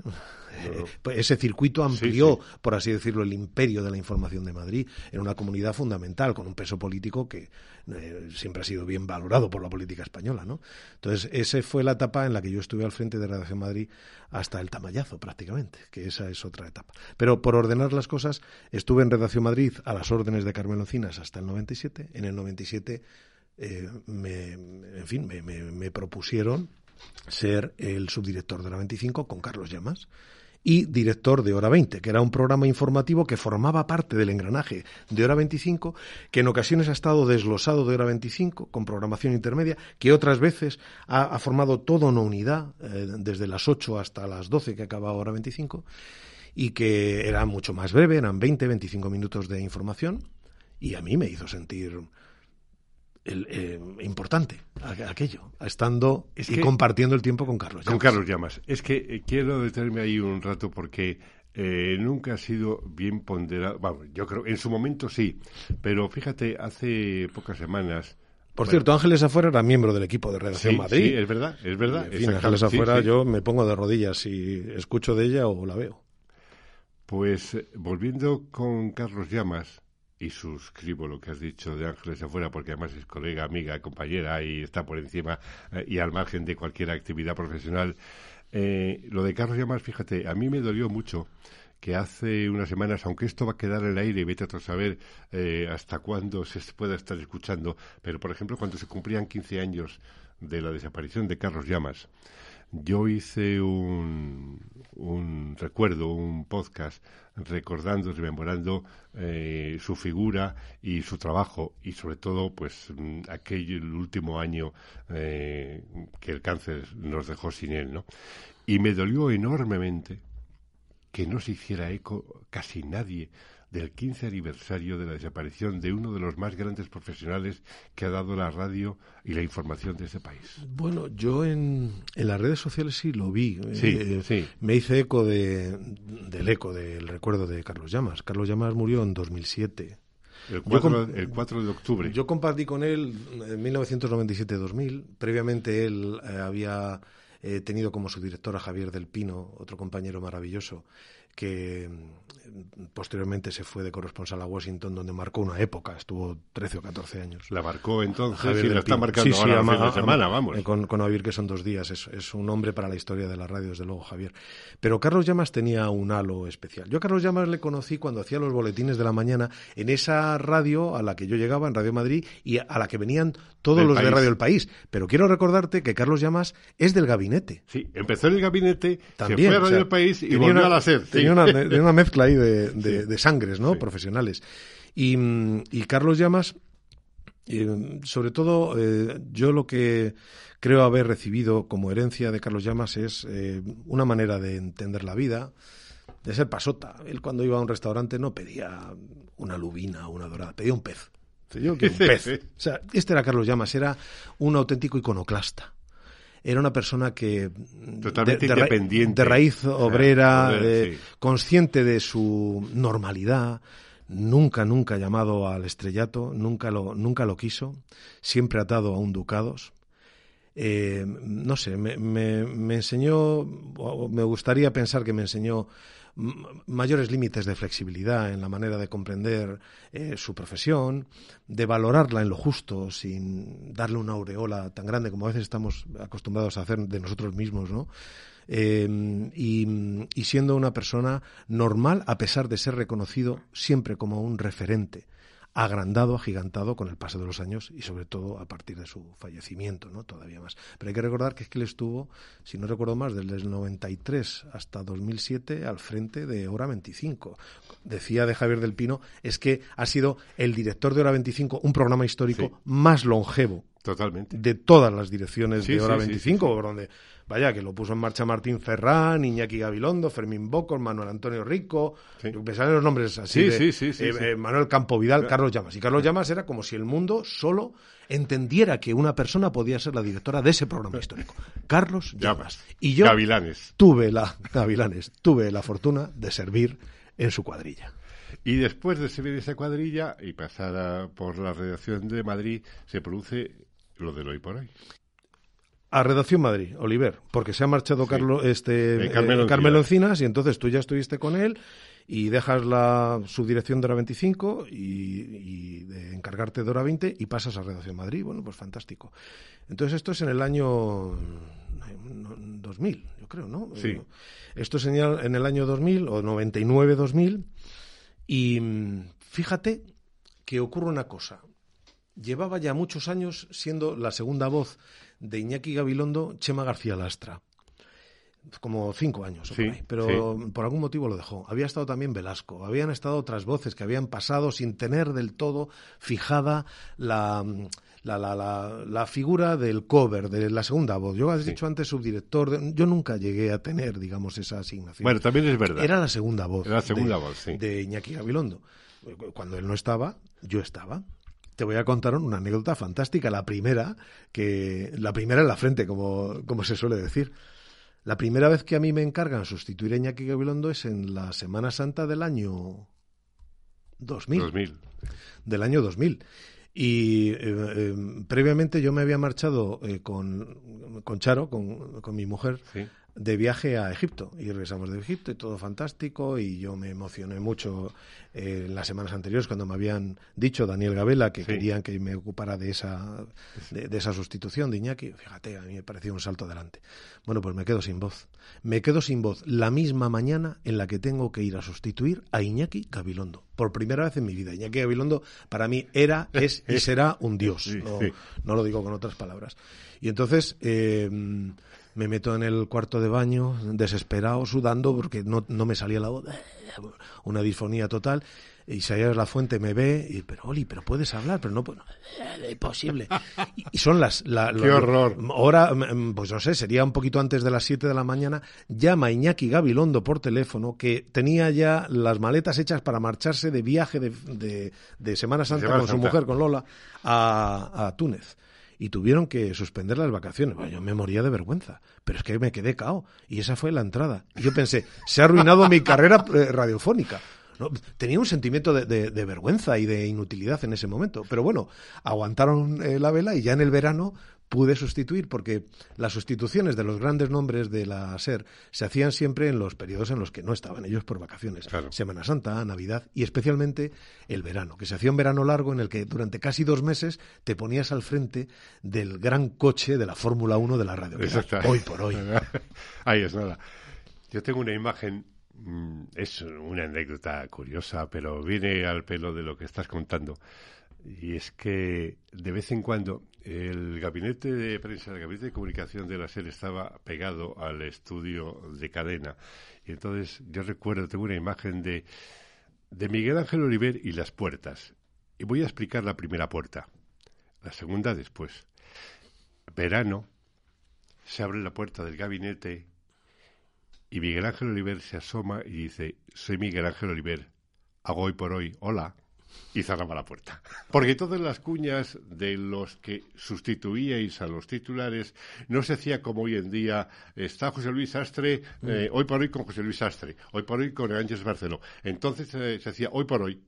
Pues ese circuito amplió, por así decirlo, el imperio de la información de Madrid. Era una comunidad fundamental, con un peso político que eh, siempre ha sido bien valorado por la política española. ¿no? Entonces, esa fue la etapa en la que yo estuve al frente de Redacción Madrid hasta el tamallazo, prácticamente, que esa es otra etapa. Pero por ordenar las cosas, estuve en Redacción Madrid a las órdenes de Carmelo Encinas hasta el 97. En el 97, eh, me, en fin, me, me propusieron ser el subdirector de Hora 25 con Carlos Llamas y director de Hora 20, que era un programa informativo que formaba parte del engranaje de Hora 25, que en ocasiones ha estado desglosado de Hora 25 con programación intermedia, que otras veces ha, formado toda una unidad, eh, desde las 8 hasta las 12 que acaba Hora 25, y que era mucho más breve, eran 20, 25 minutos de información, y a mí me hizo sentir el, eh, importante aquello, estando y compartiendo el tiempo con Carlos Llamas. Con Carlos Llamas. Es que eh, quiero detenerme ahí un rato porque eh, nunca ha sido bien ponderado. Yo creo, en su momento sí, pero fíjate, hace pocas semanas. Por cierto, Ángeles Afuera era miembro del equipo de Redacción Madrid. Sí, es verdad, es verdad. Ángeles Afuera yo me pongo de rodillas si escucho de ella o la veo. Pues volviendo con Carlos Llamas, y suscribo lo que has dicho de Ángeles afuera, porque además es colega, amiga, compañera y está por encima eh, y al margen de cualquier actividad profesional. Eh, lo de Carlos Llamas, fíjate, a mí me dolió mucho que hace unas semanas, aunque esto va a quedar en el aire, vete a saber eh, hasta cuándo se pueda estar escuchando, pero por ejemplo, cuando se cumplían 15 años de la desaparición de Carlos Llamas, yo hice un, un recuerdo, un podcast recordando, rememorando eh, su figura y su trabajo y sobre todo pues mm, aquel último año eh, que el cáncer nos dejó sin él, ¿no? Y me dolió enormemente que no se hiciera eco casi nadie del 15 aniversario de la desaparición de uno de los más grandes profesionales que ha dado la radio y la información de este país. Bueno, yo en, en las redes sociales sí lo vi. Sí, eh, sí. Me hice eco de, del eco del recuerdo de Carlos Llamas. Carlos Llamas murió en 2007. El 4, el 4, de octubre. Yo compartí con él en 1997-2000. Previamente él eh, había eh, tenido como su director a Javier del Pino, otro compañero maravilloso, que mm, posteriormente se fue de corresponsal a Washington, donde marcó una época, estuvo 13 o 14 años. La marcó entonces y la está marcando ahora sí, de semana, vamos. Con, con Javier, que son dos días, es, es, un hombre para la historia de la radio, desde luego, Javier. Pero Carlos Llamas tenía un halo especial. Yo a Carlos Llamas le conocí cuando hacía los boletines de la mañana en esa radio a la que yo llegaba, en Radio Madrid, y a la que venían todos los de Radio El País. Pero quiero recordarte que Carlos Llamas es del gabinete. Sí, empezó en el gabinete, También, se fue a Radio El País y volvió a la SER. De una, mezcla ahí de, sangres, ¿no? Profesionales. Y, Carlos Llamas, eh, sobre todo, eh, yo lo que creo haber recibido como herencia de Carlos Llamas es eh, una manera de entender la vida, de ser pasota. Él cuando iba a un restaurante no pedía una lubina o una dorada, pedía un pez. Yo un pez. O sea, este era Carlos Llamas, era un auténtico iconoclasta era una persona que totalmente de, independiente, de raíz obrera, consciente de su normalidad, nunca, nunca llamado al estrellato, nunca lo, nunca lo quiso, siempre atado a un ducados. Eh, no sé, me, me, me enseñó, me gustaría pensar que me enseñó mayores límites de flexibilidad en la manera de comprender eh, su profesión, de valorarla en lo justo, sin darle una aureola tan grande como a veces estamos acostumbrados a hacer de nosotros mismos, ¿no? Y, y siendo una persona normal a pesar de ser reconocido siempre como un referente agrandado, agigantado con el paso de los años y sobre todo a partir de su fallecimiento, ¿no? Todavía más. Pero hay que recordar que es que él estuvo, si no recuerdo más, desde el 93 hasta 2007 al frente de Hora 25. Decía de Javier del Pino, es que ha sido el director de Hora 25, un programa histórico más longevo Totalmente. de todas las direcciones de Hora 25, por donde Vaya, que lo puso en marcha Martín Ferrán, Iñaki Gabilondo, Fermín Bocos, Manuel Antonio Rico, me salen los nombres así. de, sí, eh, eh, Manuel Campo Vidal, Carlos Llamas. Y Carlos Llamas era como si el mundo solo entendiera que una persona podía ser la directora de ese programa histórico. Carlos Llamas. Y yo Gavilanes. tuve la Gavilanes, tuve la fortuna de servir en su cuadrilla. Y después de servir esa cuadrilla y pasar por la redacción de Madrid, se produce lo del hoy por hoy. A Redacción Madrid, Oliver, porque se ha marchado Carlos, este, eh, Carmelo, Encinas y entonces tú ya estuviste con él y dejas la subdirección de hora 25 y, y de encargarte de hora 20 y pasas a Redacción Madrid. Bueno, pues fantástico. Entonces esto es en el año 2000, yo creo, ¿no? Sí. Esto es en el año 2000 o 99-2000 y mm, fíjate que ocurre una cosa. Llevaba ya muchos años siendo la segunda voz de Iñaki Gabilondo, Chema García Lastra. Como cinco años, pero por algún motivo lo dejó. Había estado también Velasco, habían estado otras voces que habían pasado sin tener del todo fijada la, la, la, la, figura del cover, de la segunda voz. Yo has dicho antes subdirector, yo nunca llegué a tener, digamos, esa asignación. Bueno, también es verdad. Era la segunda voz. Era la segunda voz, sí. De Iñaki Gabilondo. Cuando él no estaba, yo estaba te voy a contar una anécdota fantástica. La primera, que la primera en la frente, como, como se suele decir. La primera vez que a mí me encargan sustituir a Iñaki Gabilondo es en la Semana Santa del año 2000. 2000. Del año 2000. Y eh, eh, previamente yo me había marchado eh, con, con, Charo, con, con, mi mujer, de viaje a Egipto. Y regresamos de Egipto y todo fantástico. Y yo me emocioné mucho eh, en las semanas anteriores cuando me habían dicho Daniel Gabela que querían que me ocupara de esa de, esa sustitución de Iñaki. Fíjate a mí me pareció un salto adelante. Bueno pues me quedo sin voz. Me quedo sin voz la misma mañana en la que tengo que ir a sustituir a Iñaki Gabilondo. Por primera vez en mi vida. Iñaki Gabilondo para mí era es y será un dios. No, no lo digo con otras palabras. Y entonces eh, me meto en el cuarto de baño, desesperado, sudando, porque no, no me salía la voz, una disfonía total. Y es La Fuente me ve y, pero Oli, pero puedes hablar, pero no, es imposible. Y, son las... La, ¡Qué horror! Ahora, mm, pues no sé, sería un poquito antes de las 7 de la mañana, llama Iñaki Gabilondo por teléfono, que tenía ya las maletas hechas para marcharse de viaje de, de, Semana Santa con su mujer, con Lola, a, a Túnez y tuvieron que suspender las vacaciones. yo me moría de vergüenza, pero es que me quedé cao y esa fue la entrada. Y yo pensé, se ha arruinado mi carrera eh, radiofónica. tenía un sentimiento de, vergüenza y de inutilidad en ese momento. Pero bueno, aguantaron eh, la vela y ya en el verano pude sustituir, porque las sustituciones de los grandes nombres de la SER se hacían siempre en los periodos en los que no estaban ellos por vacaciones. Semana Santa, Navidad y especialmente el verano, que se hacía un verano largo en el que durante casi dos meses te ponías al frente del gran coche de la Fórmula 1 de la radio. Hoy por hoy. Ahí es nada. Yo tengo una imagen mm, es una anécdota curiosa, pero viene al pelo de lo que estás contando. Y es que de vez en cuando el gabinete de prensa, el gabinete de comunicación de la SER estaba pegado al estudio de cadena. Y entonces yo recuerdo, tengo una imagen de, de Miguel Ángel Oliver y las puertas. Y voy a explicar la primera puerta. La segunda después. Verano, se abre la puerta del gabinete y Miguel Ángel Oliver se asoma y dice, soy Miguel Ángel Oliver, hago hoy por hoy, hola y cerraba la puerta. Porque todas las cuñas de los que sustituíais a los titulares no se hacía como hoy en día. Está José Luis Astre, eh, hoy por hoy con José Luis Astre, hoy por hoy con Ángeles Barceló. Entonces eh, se hacía hoy por hoy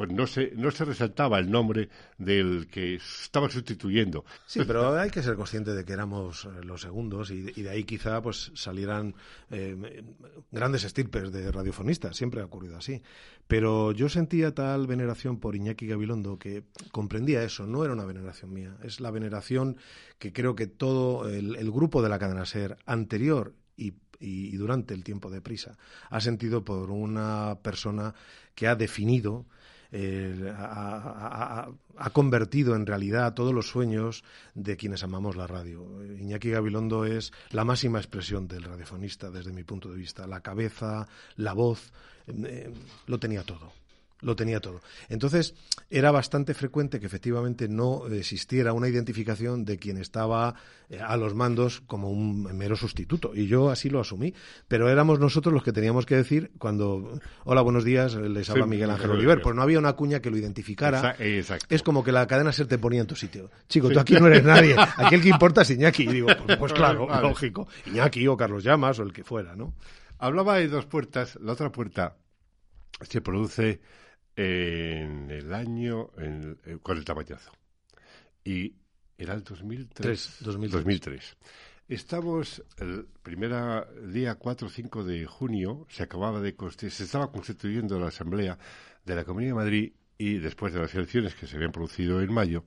pues no se, no se resaltaba el nombre del que estaba sustituyendo. Sí, pero hay que ser consciente de que éramos eh, los segundos y, de ahí quizá pues salieran eh, grandes estirpes de radiofonistas, siempre ha ocurrido así. Pero yo sentía tal veneración por Iñaki Gabilondo que comprendía eso, no era una veneración mía, es la veneración que creo que todo el, grupo de la cadena SER anterior y y, durante el tiempo de prisa ha sentido por una persona que ha definido eh, ha, convertido en realidad todos los sueños de quienes amamos la radio. Iñaki Gabilondo es la máxima expresión del radiofonista desde mi punto de vista. La cabeza, la voz, eh, lo tenía todo lo tenía todo. Entonces, era bastante frecuente que efectivamente no existiera una identificación de quien estaba eh, a los mandos como un mero sustituto. Y yo así lo asumí. Pero éramos nosotros los que teníamos que decir cuando, hola, buenos días, les habla Miguel Ángel Oliver. Pues no había una cuña que lo identificara. Es como que la cadena se te ponía en tu sitio. Chico, tú aquí no eres nadie. Aquí el que importa es Iñaki. Y digo, pues, pues claro, lógico. Iñaki o Carlos Llamas o el que fuera, ¿no? Hablaba de dos puertas. La otra puerta se produce en el año, en, eh, con el tamañazo. Y era el 2003. 2003. Estamos el primer día 4 o 5 de junio, se acababa de se estaba constituyendo la Asamblea de la Comunidad de Madrid y después de las elecciones que se habían producido en mayo,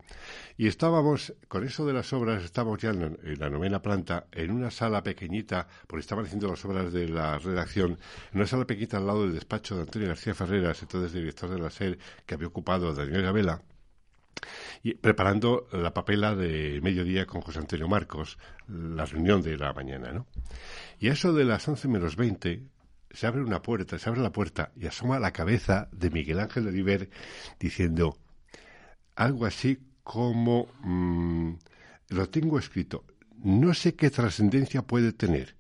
y estábamos, con eso de las obras, estábamos ya en, la novena planta, en una sala pequeñita, porque estaban haciendo las obras de la redacción, en una sala pequeñita al lado del despacho de Antonio García Ferreras, entonces director de la SER, que había ocupado Daniel Gabela, y preparando la papela de mediodía con José Antonio Marcos, la reunión de la mañana, ¿no? Y a eso de las once menos veinte, se abre una puerta, se abre la puerta y asoma la cabeza de Miguel Ángel Oliver diciendo algo así como mm, lo tengo escrito. No sé qué trascendencia puede tener,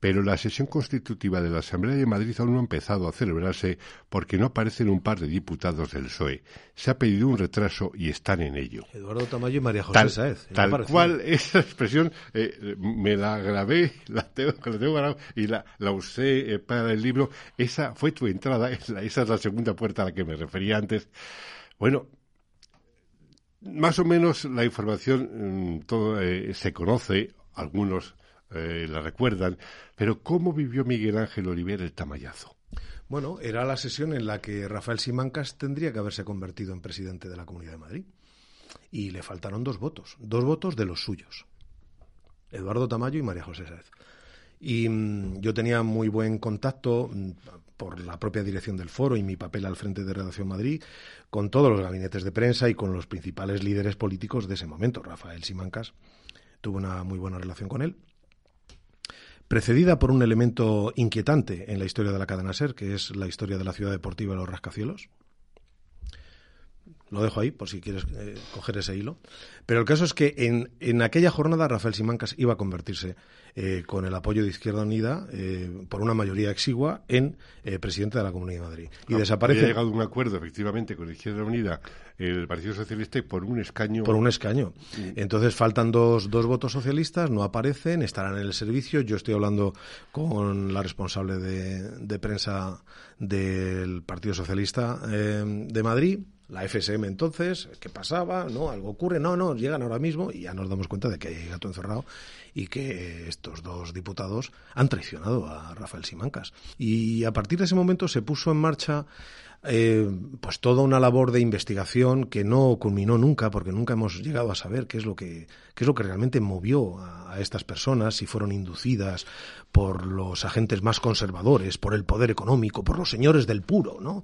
pero la sesión constitutiva de la Asamblea de Madrid aún no ha empezado a celebrarse porque no aparecen un par de diputados del PSOE. Se ha pedido un retraso y están en ello. Eduardo Tamayo y María José tal, Saez. Tal cual esa expresión eh, me la grabé, la tengo, la tengo grabada y la, la usé eh, para el libro. Esa fue tu entrada, esa es la segunda puerta a la que me refería antes. Bueno, más o menos la información mm, todo, eh, se conoce, algunos eh, la recuerdan, pero ¿cómo vivió Miguel Ángel Oliver el tamallazo? Bueno, era la sesión en la que Rafael Simancas tendría que haberse convertido en presidente de la Comunidad de Madrid. Y le faltaron dos votos, dos votos de los suyos. Eduardo Tamayo y María José Sáez. Y mm, yo tenía muy buen contacto mm, por la propia dirección del foro y mi papel al frente de Redacción Madrid con todos los gabinetes de prensa y con los principales líderes políticos de ese momento. Rafael Simancas tuvo una muy buena relación con él precedida por un elemento inquietante en la historia de la cadena SER, que es la historia de la ciudad deportiva de los rascacielos. Lo dejo ahí por si quieres eh, coger ese hilo. Pero el caso es que en, en aquella jornada Rafael Simancas iba a convertirse eh, con el apoyo de Izquierda Unida, eh, por una mayoría exigua, en eh, presidente de la Comunidad de Madrid. Y desaparece. Ha llegado a un acuerdo, efectivamente, con Izquierda Unida, el Partido Socialista, por un escaño. Por un escaño. Entonces faltan dos, dos votos socialistas, no aparecen, estarán en el servicio. Yo estoy hablando con la responsable de, de prensa del Partido Socialista de Madrid la FSM entonces, ¿qué pasaba? ¿No? ¿Algo ocurre? No, no, llegan ahora mismo y ya nos damos cuenta de que hay gato encerrado y que estos dos diputados han traicionado a Rafael Simancas. Y a partir de ese momento se puso en marcha eh, pues toda una labor de investigación que no culminó nunca, porque nunca hemos llegado a saber qué es lo que, qué es lo que realmente movió a, a, estas personas, si fueron inducidas por los agentes más conservadores, por el poder económico, por los señores del puro, ¿no?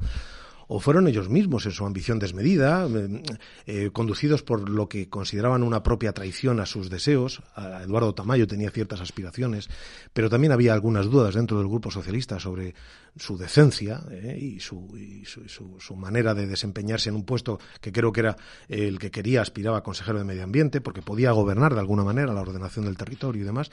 O fueron ellos mismos en su ambición desmedida, eh, eh, conducidos por lo que consideraban una propia traición a sus deseos. Eduardo Tamayo tenía ciertas aspiraciones, pero también había algunas dudas dentro del grupo socialista sobre su decencia eh, y, su, y su, su, manera de desempeñarse en un puesto que creo que era el que quería, aspiraba a consejero de medio ambiente, porque podía gobernar de alguna manera la ordenación del territorio y demás.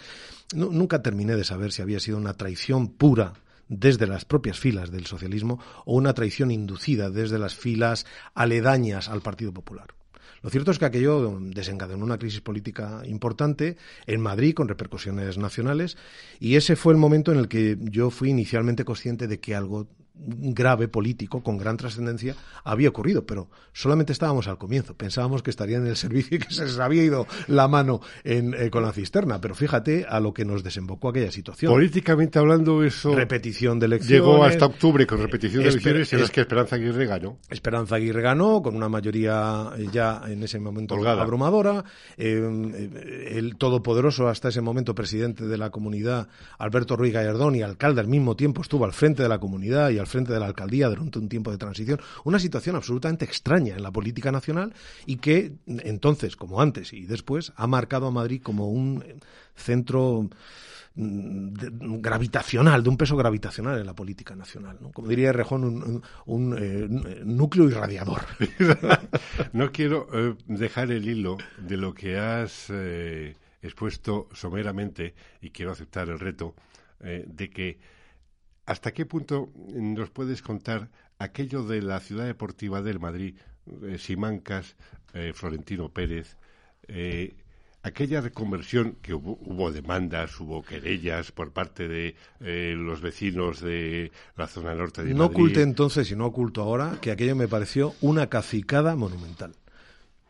nunca terminé de saber si había sido una traición pura desde las propias filas del socialismo o una traición inducida desde las filas aledañas al Partido Popular. Lo cierto es que aquello desencadenó una crisis política importante en Madrid con repercusiones nacionales y ese fue el momento en el que yo fui inicialmente consciente de que algo grave político con gran trascendencia había ocurrido, pero solamente estábamos al comienzo. Pensábamos que estarían en el servicio y que se les había ido la mano en, eh, con la cisterna, pero fíjate a lo que nos desembocó aquella situación. Políticamente hablando, eso. Repetición de elecciones. Llegó hasta octubre con repetición de elecciones y es que Esperanza Aguirre ganó. Esperanza Aguirre ganó con una mayoría eh, ya en ese momento abrumadora. Eh, el todopoderoso hasta ese momento presidente de la comunidad, Alberto Ruiz Gallardón, y alcalde al mismo tiempo, estuvo al frente de la comunidad y al frente de la alcaldía durante un tiempo de transición, una situación absolutamente extraña en la política nacional y que entonces, como antes y después, ha marcado a Madrid como un centro mm, gravitacional, de un peso gravitacional en la política nacional. Como diría Rejón, un, eh, núcleo irradiador. no quiero eh, dejar el hilo de lo que has eh, expuesto someramente y quiero aceptar el reto de que ¿Hasta qué punto nos puedes contar aquello de la ciudad deportiva del Madrid, eh, Simancas, eh, Florentino Pérez, eh, aquella reconversión que hubo, demandas, hubo querellas por parte de los vecinos de la zona norte de no Madrid? No oculte entonces y no oculto ahora que aquello me pareció una cacicada monumental.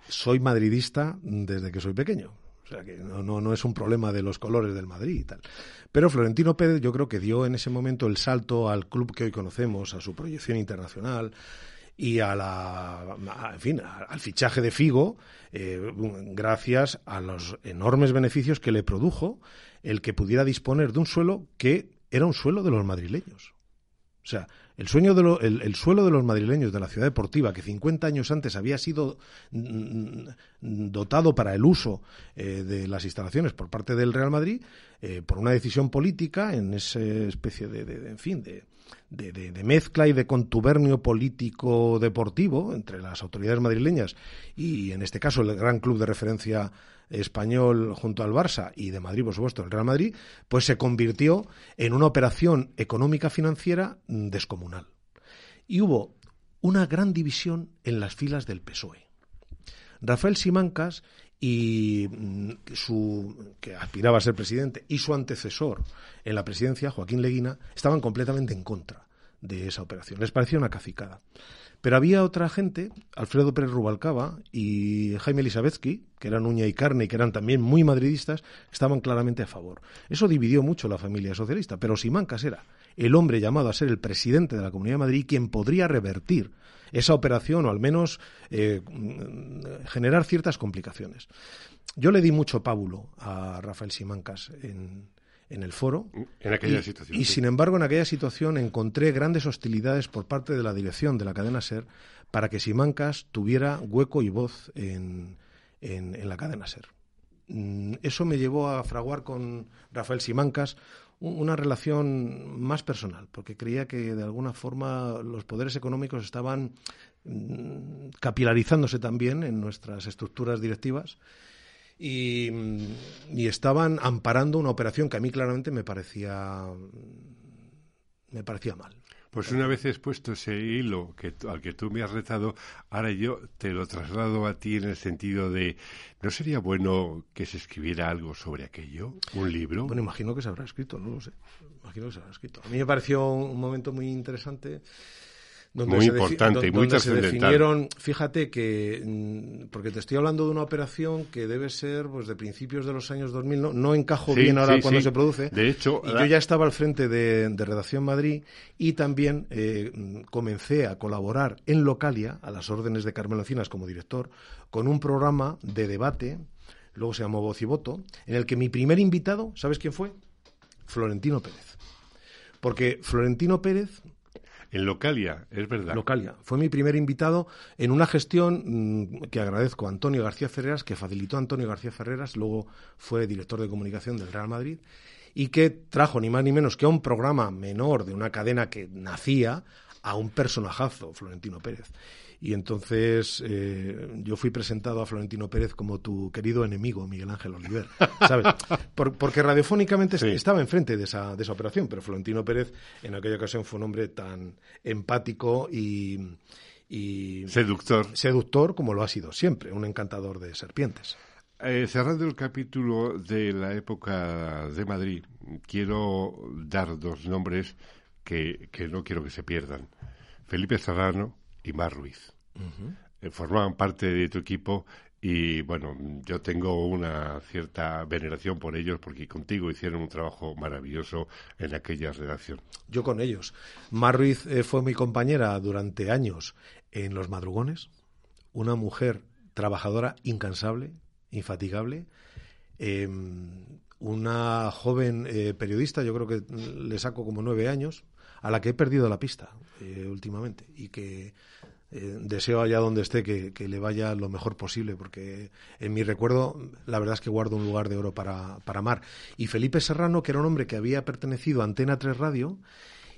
Soy madridista desde que soy pequeño. O sea que no, no, no es un problema de los colores del Madrid y tal. Pero Florentino Pérez yo creo que dio en ese momento el salto al club que hoy conocemos, a su proyección internacional y a la, en fin, al fichaje de Figo, eh, gracias a los enormes beneficios que le produjo el que pudiera disponer de un suelo que era un suelo de los madrileños. O sea, el, sueño de el, suelo de los madrileños de la ciudad deportiva, que 50 años antes había sido mm, dotado para el uso eh, de las instalaciones por parte del Real Madrid, eh, por una decisión política, en esa especie de, en fin, de, de, mezcla y de contubernio político deportivo entre las autoridades madrileñas y, en este caso, el gran club de referencia español junto al Barça y de Madrid, por supuesto, el Real Madrid, pues se convirtió en una operación económica financiera descomunal. Y hubo una gran división en las filas del PSOE. Rafael Simancas y mm, su que aspiraba a ser presidente y su antecesor en la presidencia, Joaquín Leguina, estaban completamente en contra de esa operación. Les parecía una cacicada. Pero había otra gente, Alfredo Pérez Rubalcaba y Jaime Elisabetsky, que eran uña y carne y que eran también muy madridistas, estaban claramente a favor. Eso dividió mucho la familia socialista, pero Simancas era el hombre llamado a ser el presidente de la Comunidad de Madrid quien podría revertir esa operación o al menos eh, generar ciertas complicaciones. Yo le di mucho pábulo a Rafael Simancas en, en el foro. En aquella y, situación. Y sin embargo, en aquella situación encontré grandes hostilidades por parte de la dirección de la cadena SER para que Simancas tuviera hueco y voz en, en, en la cadena SER. Mm, eso me llevó a fraguar con Rafael Simancas una relación más personal, porque creía que de alguna forma los poderes económicos estaban mm, capilarizándose también en nuestras estructuras directivas y, y, estaban amparando una operación que a mí claramente me parecía me parecía mal. Pues una vez expuesto ese hilo que, al que tú me has retado, ahora yo te lo traslado a ti en el sentido de, ¿no sería bueno que se escribiera algo sobre aquello? ¿Un libro? Bueno, imagino que se habrá escrito, no lo sé. Imagino que se habrá escrito. A mí me pareció un momento muy interesante donde muy importante y muy donde se definieron, fíjate que, mm, porque te estoy hablando de una operación que debe ser pues de principios de los años 2000, no, no encajo sí, bien ahora sí, cuando sí. se produce. De hecho, y yo ya estaba al frente de, de Redacción Madrid y también eh, comencé a colaborar en Localia, a las órdenes de Carmelo Encinas como director, con un programa de debate, luego se llamó Voz y Voto, en el que mi primer invitado, ¿sabes quién fue? Florentino Pérez. Porque Florentino Pérez en Localia, es verdad. Localia. Fue mi primer invitado en una gestión mmm, que agradezco a Antonio García Ferreras, que facilitó a Antonio García Ferreras, luego fue director de comunicación del Real Madrid, y que trajo ni más ni menos que a un programa menor de una cadena que nacía a un personajazo, Florentino Pérez. Y entonces eh, yo fui presentado a Florentino Pérez como tu querido enemigo, Miguel Ángel Oliver, ¿sabes? Por, porque radiofónicamente sí. estaba enfrente de esa, de esa operación, pero Florentino Pérez en aquella ocasión fue un hombre tan empático y, y seductor. seductor como lo ha sido siempre, un encantador de serpientes. Eh, cerrando el capítulo de la época de Madrid, quiero dar dos nombres que, que no quiero que se pierdan. Felipe Serrano y Mar Ruiz. Uh -huh. eh, formaban parte de tu equipo y bueno, yo tengo una cierta veneración por ellos porque contigo hicieron un trabajo maravilloso en aquella redacción. Yo con ellos. Mar Ruiz eh, fue mi compañera durante años en Los Madrugones, una mujer trabajadora incansable, infatigable, eh, una joven eh, periodista, yo creo que le saco como nueve años, a la que he perdido la pista eh, últimamente y que eh, deseo allá donde esté que, que, le vaya lo mejor posible porque en mi recuerdo la verdad es que guardo un lugar de oro para, para Mar. Y Felipe Serrano, que era un hombre que había pertenecido a Antena 3 Radio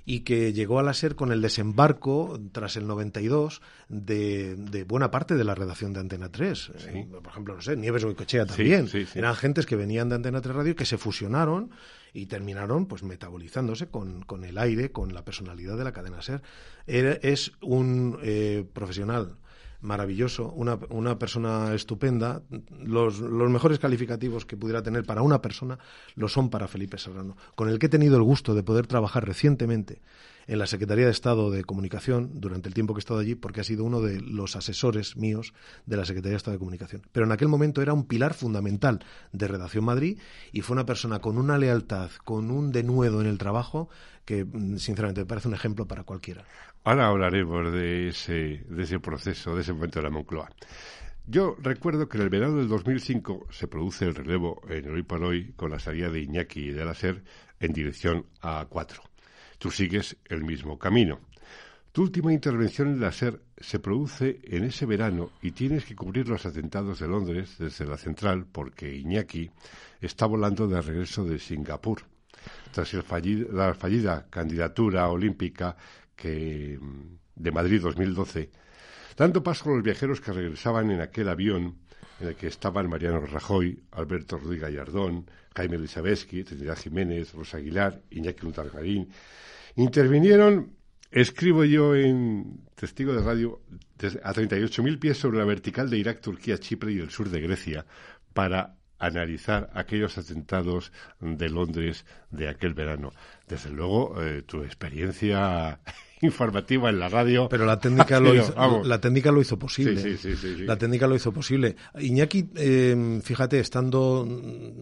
y que llegó a la SER con el desembarco, tras el 92, de, de buena parte de la redacción de Antena 3. Sí. Eh, por ejemplo, no sé, Nieves Goicochea también. Sí, sí, Eran gentes que venían de Antena 3 Radio que se fusionaron y terminaron pues metabolizándose con, con el aire, con la personalidad de la cadena SER. Es un eh, profesional maravilloso, una, una persona estupenda. Los, los, mejores calificativos que pudiera tener para una persona lo son para Felipe Serrano, con el que he tenido el gusto de poder trabajar recientemente en la Secretaría de Estado de Comunicación durante el tiempo que he estado allí, porque ha sido uno de los asesores míos de la Secretaría de Estado de Comunicación. Pero en aquel momento era un pilar fundamental de Redacción Madrid y fue una persona con una lealtad, con un denuedo en el trabajo que, sinceramente, me parece un ejemplo para cualquiera. Ahora hablaremos de ese, de ese proceso, de ese momento de la Moncloa. Yo recuerdo que en el verano del 2005 se produce el relevo en por Hoy con la salida de Iñaki de la SER en dirección a 4. Tú sigues el mismo camino. Tu última intervención en la SER se produce en ese verano y tienes que cubrir los atentados de Londres desde la central porque Iñaki está volando de regreso de Singapur. Tras la fallida candidatura olímpica que, de Madrid 2012, dando paso a los viajeros que regresaban en aquel avión en el que estaban Mariano Rajoy, Alberto Rodríguez Gallardón, Jaime Elisabetsky, Trinidad Jiménez, Rosa Aguilar, Iñaki Untargarín, intervinieron, escribo yo en Testigo de Radio, a 38.000 pies sobre la vertical de Irak, Turquía, Chipre y el sur de Grecia, para analizar aquellos atentados de Londres de aquel verano. Desde luego, eh, tu experiencia informativa en la radio. Pero la técnica, lo, hizo, la técnica lo hizo posible. Sí, sí, sí, la técnica lo hizo posible. Iñaki, eh, fíjate, estando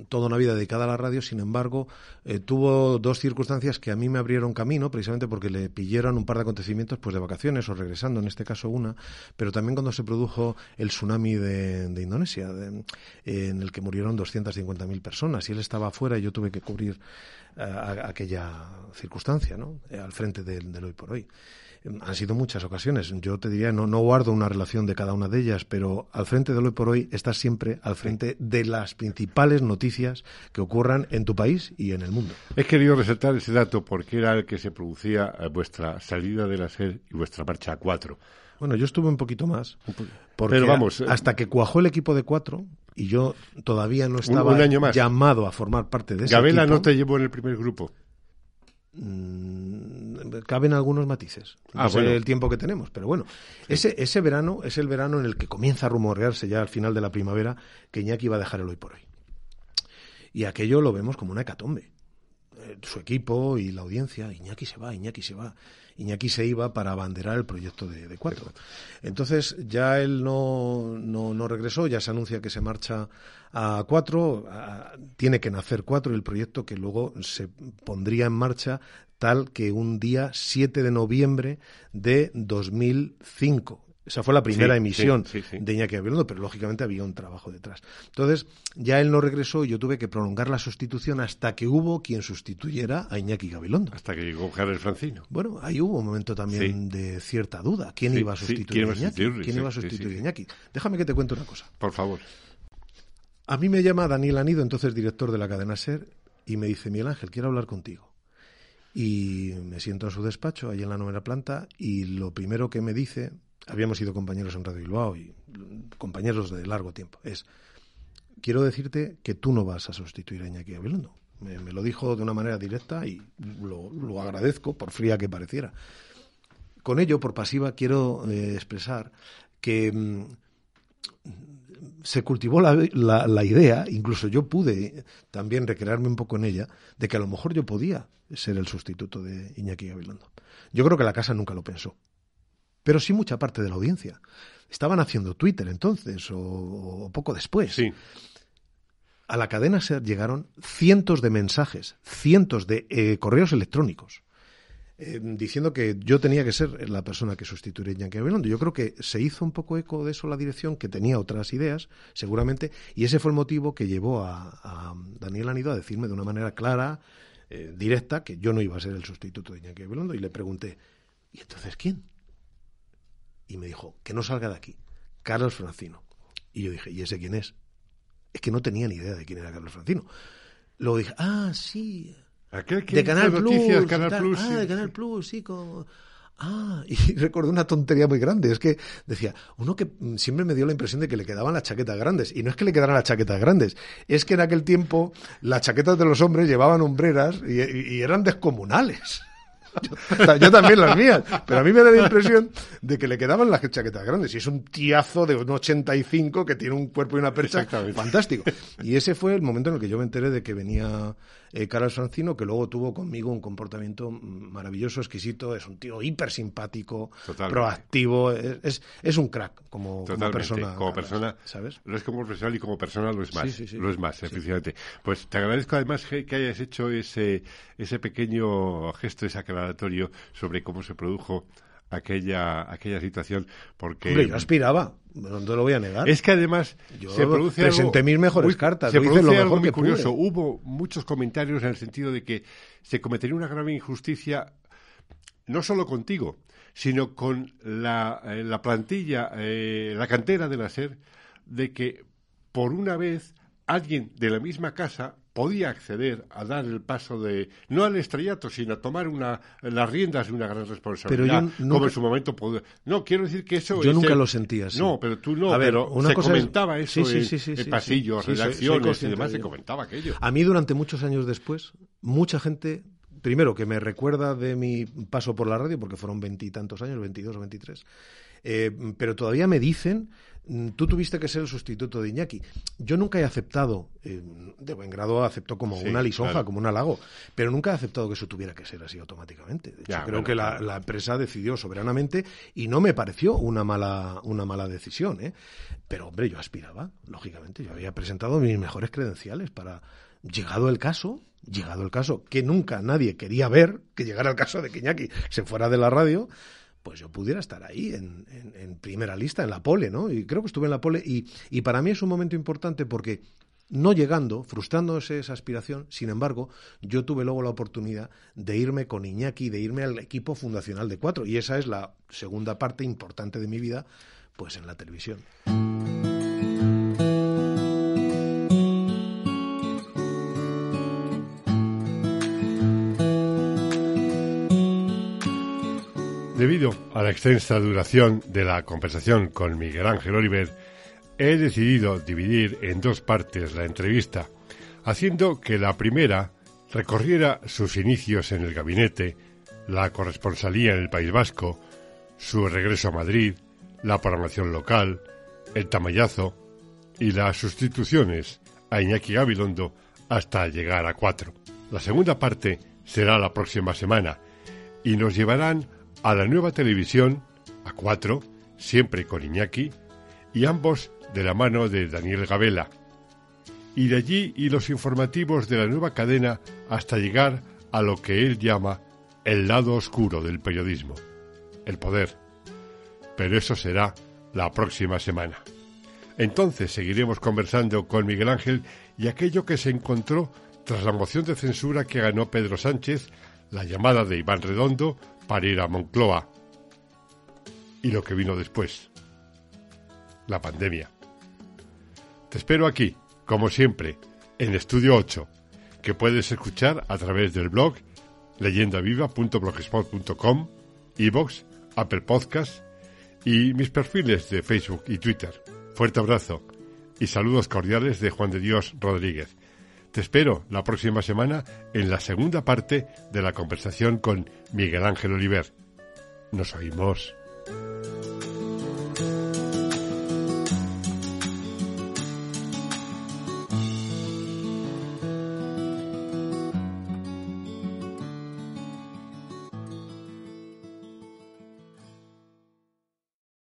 toda una vida dedicada a la radio, sin embargo, eh, tuvo dos circunstancias que a mí me abrieron camino, precisamente porque le pillaron un par de acontecimientos pues de vacaciones o regresando, en este caso una, pero también cuando se produjo el tsunami de, Indonesia, en el que murieron 250.000 personas, y él estaba afuera y yo tuve que cubrir aquella circunstancia, ¿no? Eh, al frente del, hoy por hoy. Han sido muchas ocasiones. Yo te diría, no, no guardo una relación de cada una de ellas, pero al frente del hoy por hoy estás siempre al frente de las principales noticias que ocurran en tu país y en el mundo. He querido resaltar ese dato porque era el que se producía vuestra salida de la SER y vuestra marcha a cuatro. Bueno, yo estuve un poquito más. Porque Pero vamos, eh, hasta que cuajó el equipo de cuatro y yo todavía no estaba llamado a formar parte de ese Gabela no te llevó en el primer grupo. Mm, caben algunos matices. No ah, el tiempo que tenemos, pero bueno. Ese, ese verano es el verano en el que comienza a rumorearse ya al final de la primavera que Iñaki iba a dejar el hoy por hoy. Y aquello lo vemos como una hecatombe. Eh, su equipo y la audiencia, Iñaki se va, Iñaki se va. Iñaki se iba para abanderar el proyecto de, cuatro. Entonces ya él no, no, regresó, ya se anuncia que se marcha a cuatro, tiene que nacer cuatro, el proyecto que luego se pondría en marcha tal que un día 7 de noviembre de 2005 esa fue la primera emisión de Iñaki Gabilondo, pero lógicamente había un trabajo detrás. Entonces, ya él no regresó y yo tuve que prolongar la sustitución hasta que hubo quien sustituyera a Iñaki Gabilondo. Hasta que llegó Javier Francino. Bueno, ahí hubo un momento también de cierta duda. ¿Quién iba a sustituir a Iñaki? ¿Quién iba a sustituir a Iñaki? Déjame que te cuente una cosa. Por favor. A mí me llama Daniel Anido, entonces director de la cadena SER, y me dice, Miguel Ángel, quiero hablar contigo. Y me siento en su despacho, ahí en la novena planta, y lo primero que me dice, habíamos sido compañeros en Radio Bilbao y compañeros de largo tiempo, es, quiero decirte que tú no vas a sustituir a Iñaki Gabilondo. Me, lo dijo de una manera directa y lo, agradezco, por fría que pareciera. Con ello, por pasiva, quiero eh, expresar que mm, se cultivó la, la, idea, incluso yo pude también recrearme un poco en ella, de que a lo mejor yo podía ser el sustituto de Iñaki Gabilondo. Yo creo que la casa nunca lo pensó pero sí mucha parte de la audiencia. Estaban haciendo Twitter entonces, o, poco después. Sí. A la cadena SER llegaron cientos de mensajes, cientos de eh, correos electrónicos, eh, diciendo que yo tenía que ser la persona que sustituiría a Yankee Gabilondo. Yo creo que se hizo un poco eco de eso la dirección, que tenía otras ideas, seguramente, y ese fue el motivo que llevó a, Daniel Anido a decirme de una manera clara, eh, directa, que yo no iba a ser el sustituto de Yankee Gabilondo, y le pregunté, ¿y entonces quién? Y me dijo, que no salga de aquí, Carlos Francino. Y yo dije, ¿y ese quién es? Es que no tenía ni idea de quién era Carlos Francino. Luego dije, ah, sí. de Canal Plus. Canal Plus. Ah, de Canal Plus, sí, como... Ah, y recordé una tontería muy grande. Es que decía, uno que siempre me dio la impresión de que le quedaban las chaquetas grandes. Y no es que le quedaran las chaquetas grandes, es que en aquel tiempo las chaquetas de los hombres llevaban hombreras y eran descomunales. Yo, también las mías, pero a mí me da la impresión de que le quedaban las chaquetas grandes. Y es un tiazo de un 85 que tiene un cuerpo y una percha fantástico. Y ese fue el momento en el que yo me enteré de que venía eh, Carlos Francino, que luego tuvo conmigo un comportamiento maravilloso, exquisito. Es un tío hiper simpático, proactivo. Es, es, un crack como, persona. Como persona, ¿sabes? Lo es como profesional y como persona lo es más. Lo es más, efectivamente. Pues te agradezco además que, hayas hecho ese, ese pequeño gesto, esa sobre cómo se produjo aquella, aquella situación. Porque, Hombre, yo aspiraba, no te lo voy a negar. Es que además se produce presenté mis mejores cartas, se produce algo muy curioso. Hubo muchos comentarios en el sentido de que se cometería una grave injusticia no solo contigo, sino con la, eh, la plantilla, eh, la cantera de la SER, de que por una vez alguien de la misma casa podía acceder a dar el paso de, no al estrellato, sino a tomar una, las riendas de una gran responsabilidad, como en su momento No, quiero decir que eso... Yo nunca lo sentía así. No, pero tú no, pero se comentaba eso en, pasillos, redacciones y demás, se comentaba aquello. A mí durante muchos años después, mucha gente primero, que me recuerda de mi paso por la radio, porque fueron veintitantos años, veintidós o veintitrés, eh, pero todavía me dicen, tú tuviste que ser el sustituto de Iñaki. Yo nunca he aceptado, eh, de buen grado acepto como una lisonja, como un halago, pero nunca he aceptado que eso tuviera que ser así automáticamente. De hecho, creo que la, la, empresa decidió soberanamente y no me pareció una mala, una mala decisión. ¿eh? Pero, hombre, yo aspiraba, lógicamente. Yo había presentado mis mejores credenciales para, llegado el caso, llegado el caso, que nunca nadie quería ver, que llegara el caso de que Iñaki se fuera de la radio, pues yo pudiera estar ahí en, primera lista, en la pole, ¿no? Y creo que estuve en la pole y, y para mí es un momento importante porque no llegando, frustrándose esa aspiración, sin embargo, yo tuve luego la oportunidad de irme con Iñaki, de irme al equipo fundacional de cuatro, y esa es la segunda parte importante de mi vida, pues en la televisión. Debido a la extensa duración de la conversación con Miguel Ángel Oliver, he decidido dividir en dos partes la entrevista, haciendo que la primera recorriera sus inicios en el gabinete, la corresponsalía en el País Vasco, su regreso a Madrid, la programación local, el tamallazo y las sustituciones a Iñaki Gabilondo hasta llegar a cuatro. La segunda parte será la próxima semana y nos llevarán a la nueva televisión, a cuatro, siempre con Iñaki, y ambos de la mano de Daniel Gabela. Y de allí y los informativos de la nueva cadena hasta llegar a lo que él llama el lado oscuro del periodismo, el poder. Pero eso será la próxima semana. Entonces seguiremos conversando con Miguel Ángel y aquello que se encontró tras la moción de censura que ganó Pedro Sánchez, la llamada de Iván Redondo para ir a Moncloa. Y lo que vino después. La pandemia. Te espero aquí, como siempre, en Estudio 8, que puedes escuchar a través del blog leyendaviva.blogspot.com, iVoox, Apple Podcast y mis perfiles de Facebook y Twitter. Fuerte abrazo y saludos cordiales de Juan de Dios Rodríguez. Te espero la próxima semana en la segunda parte de la conversación con Miguel Ángel Oliver. Nos oímos.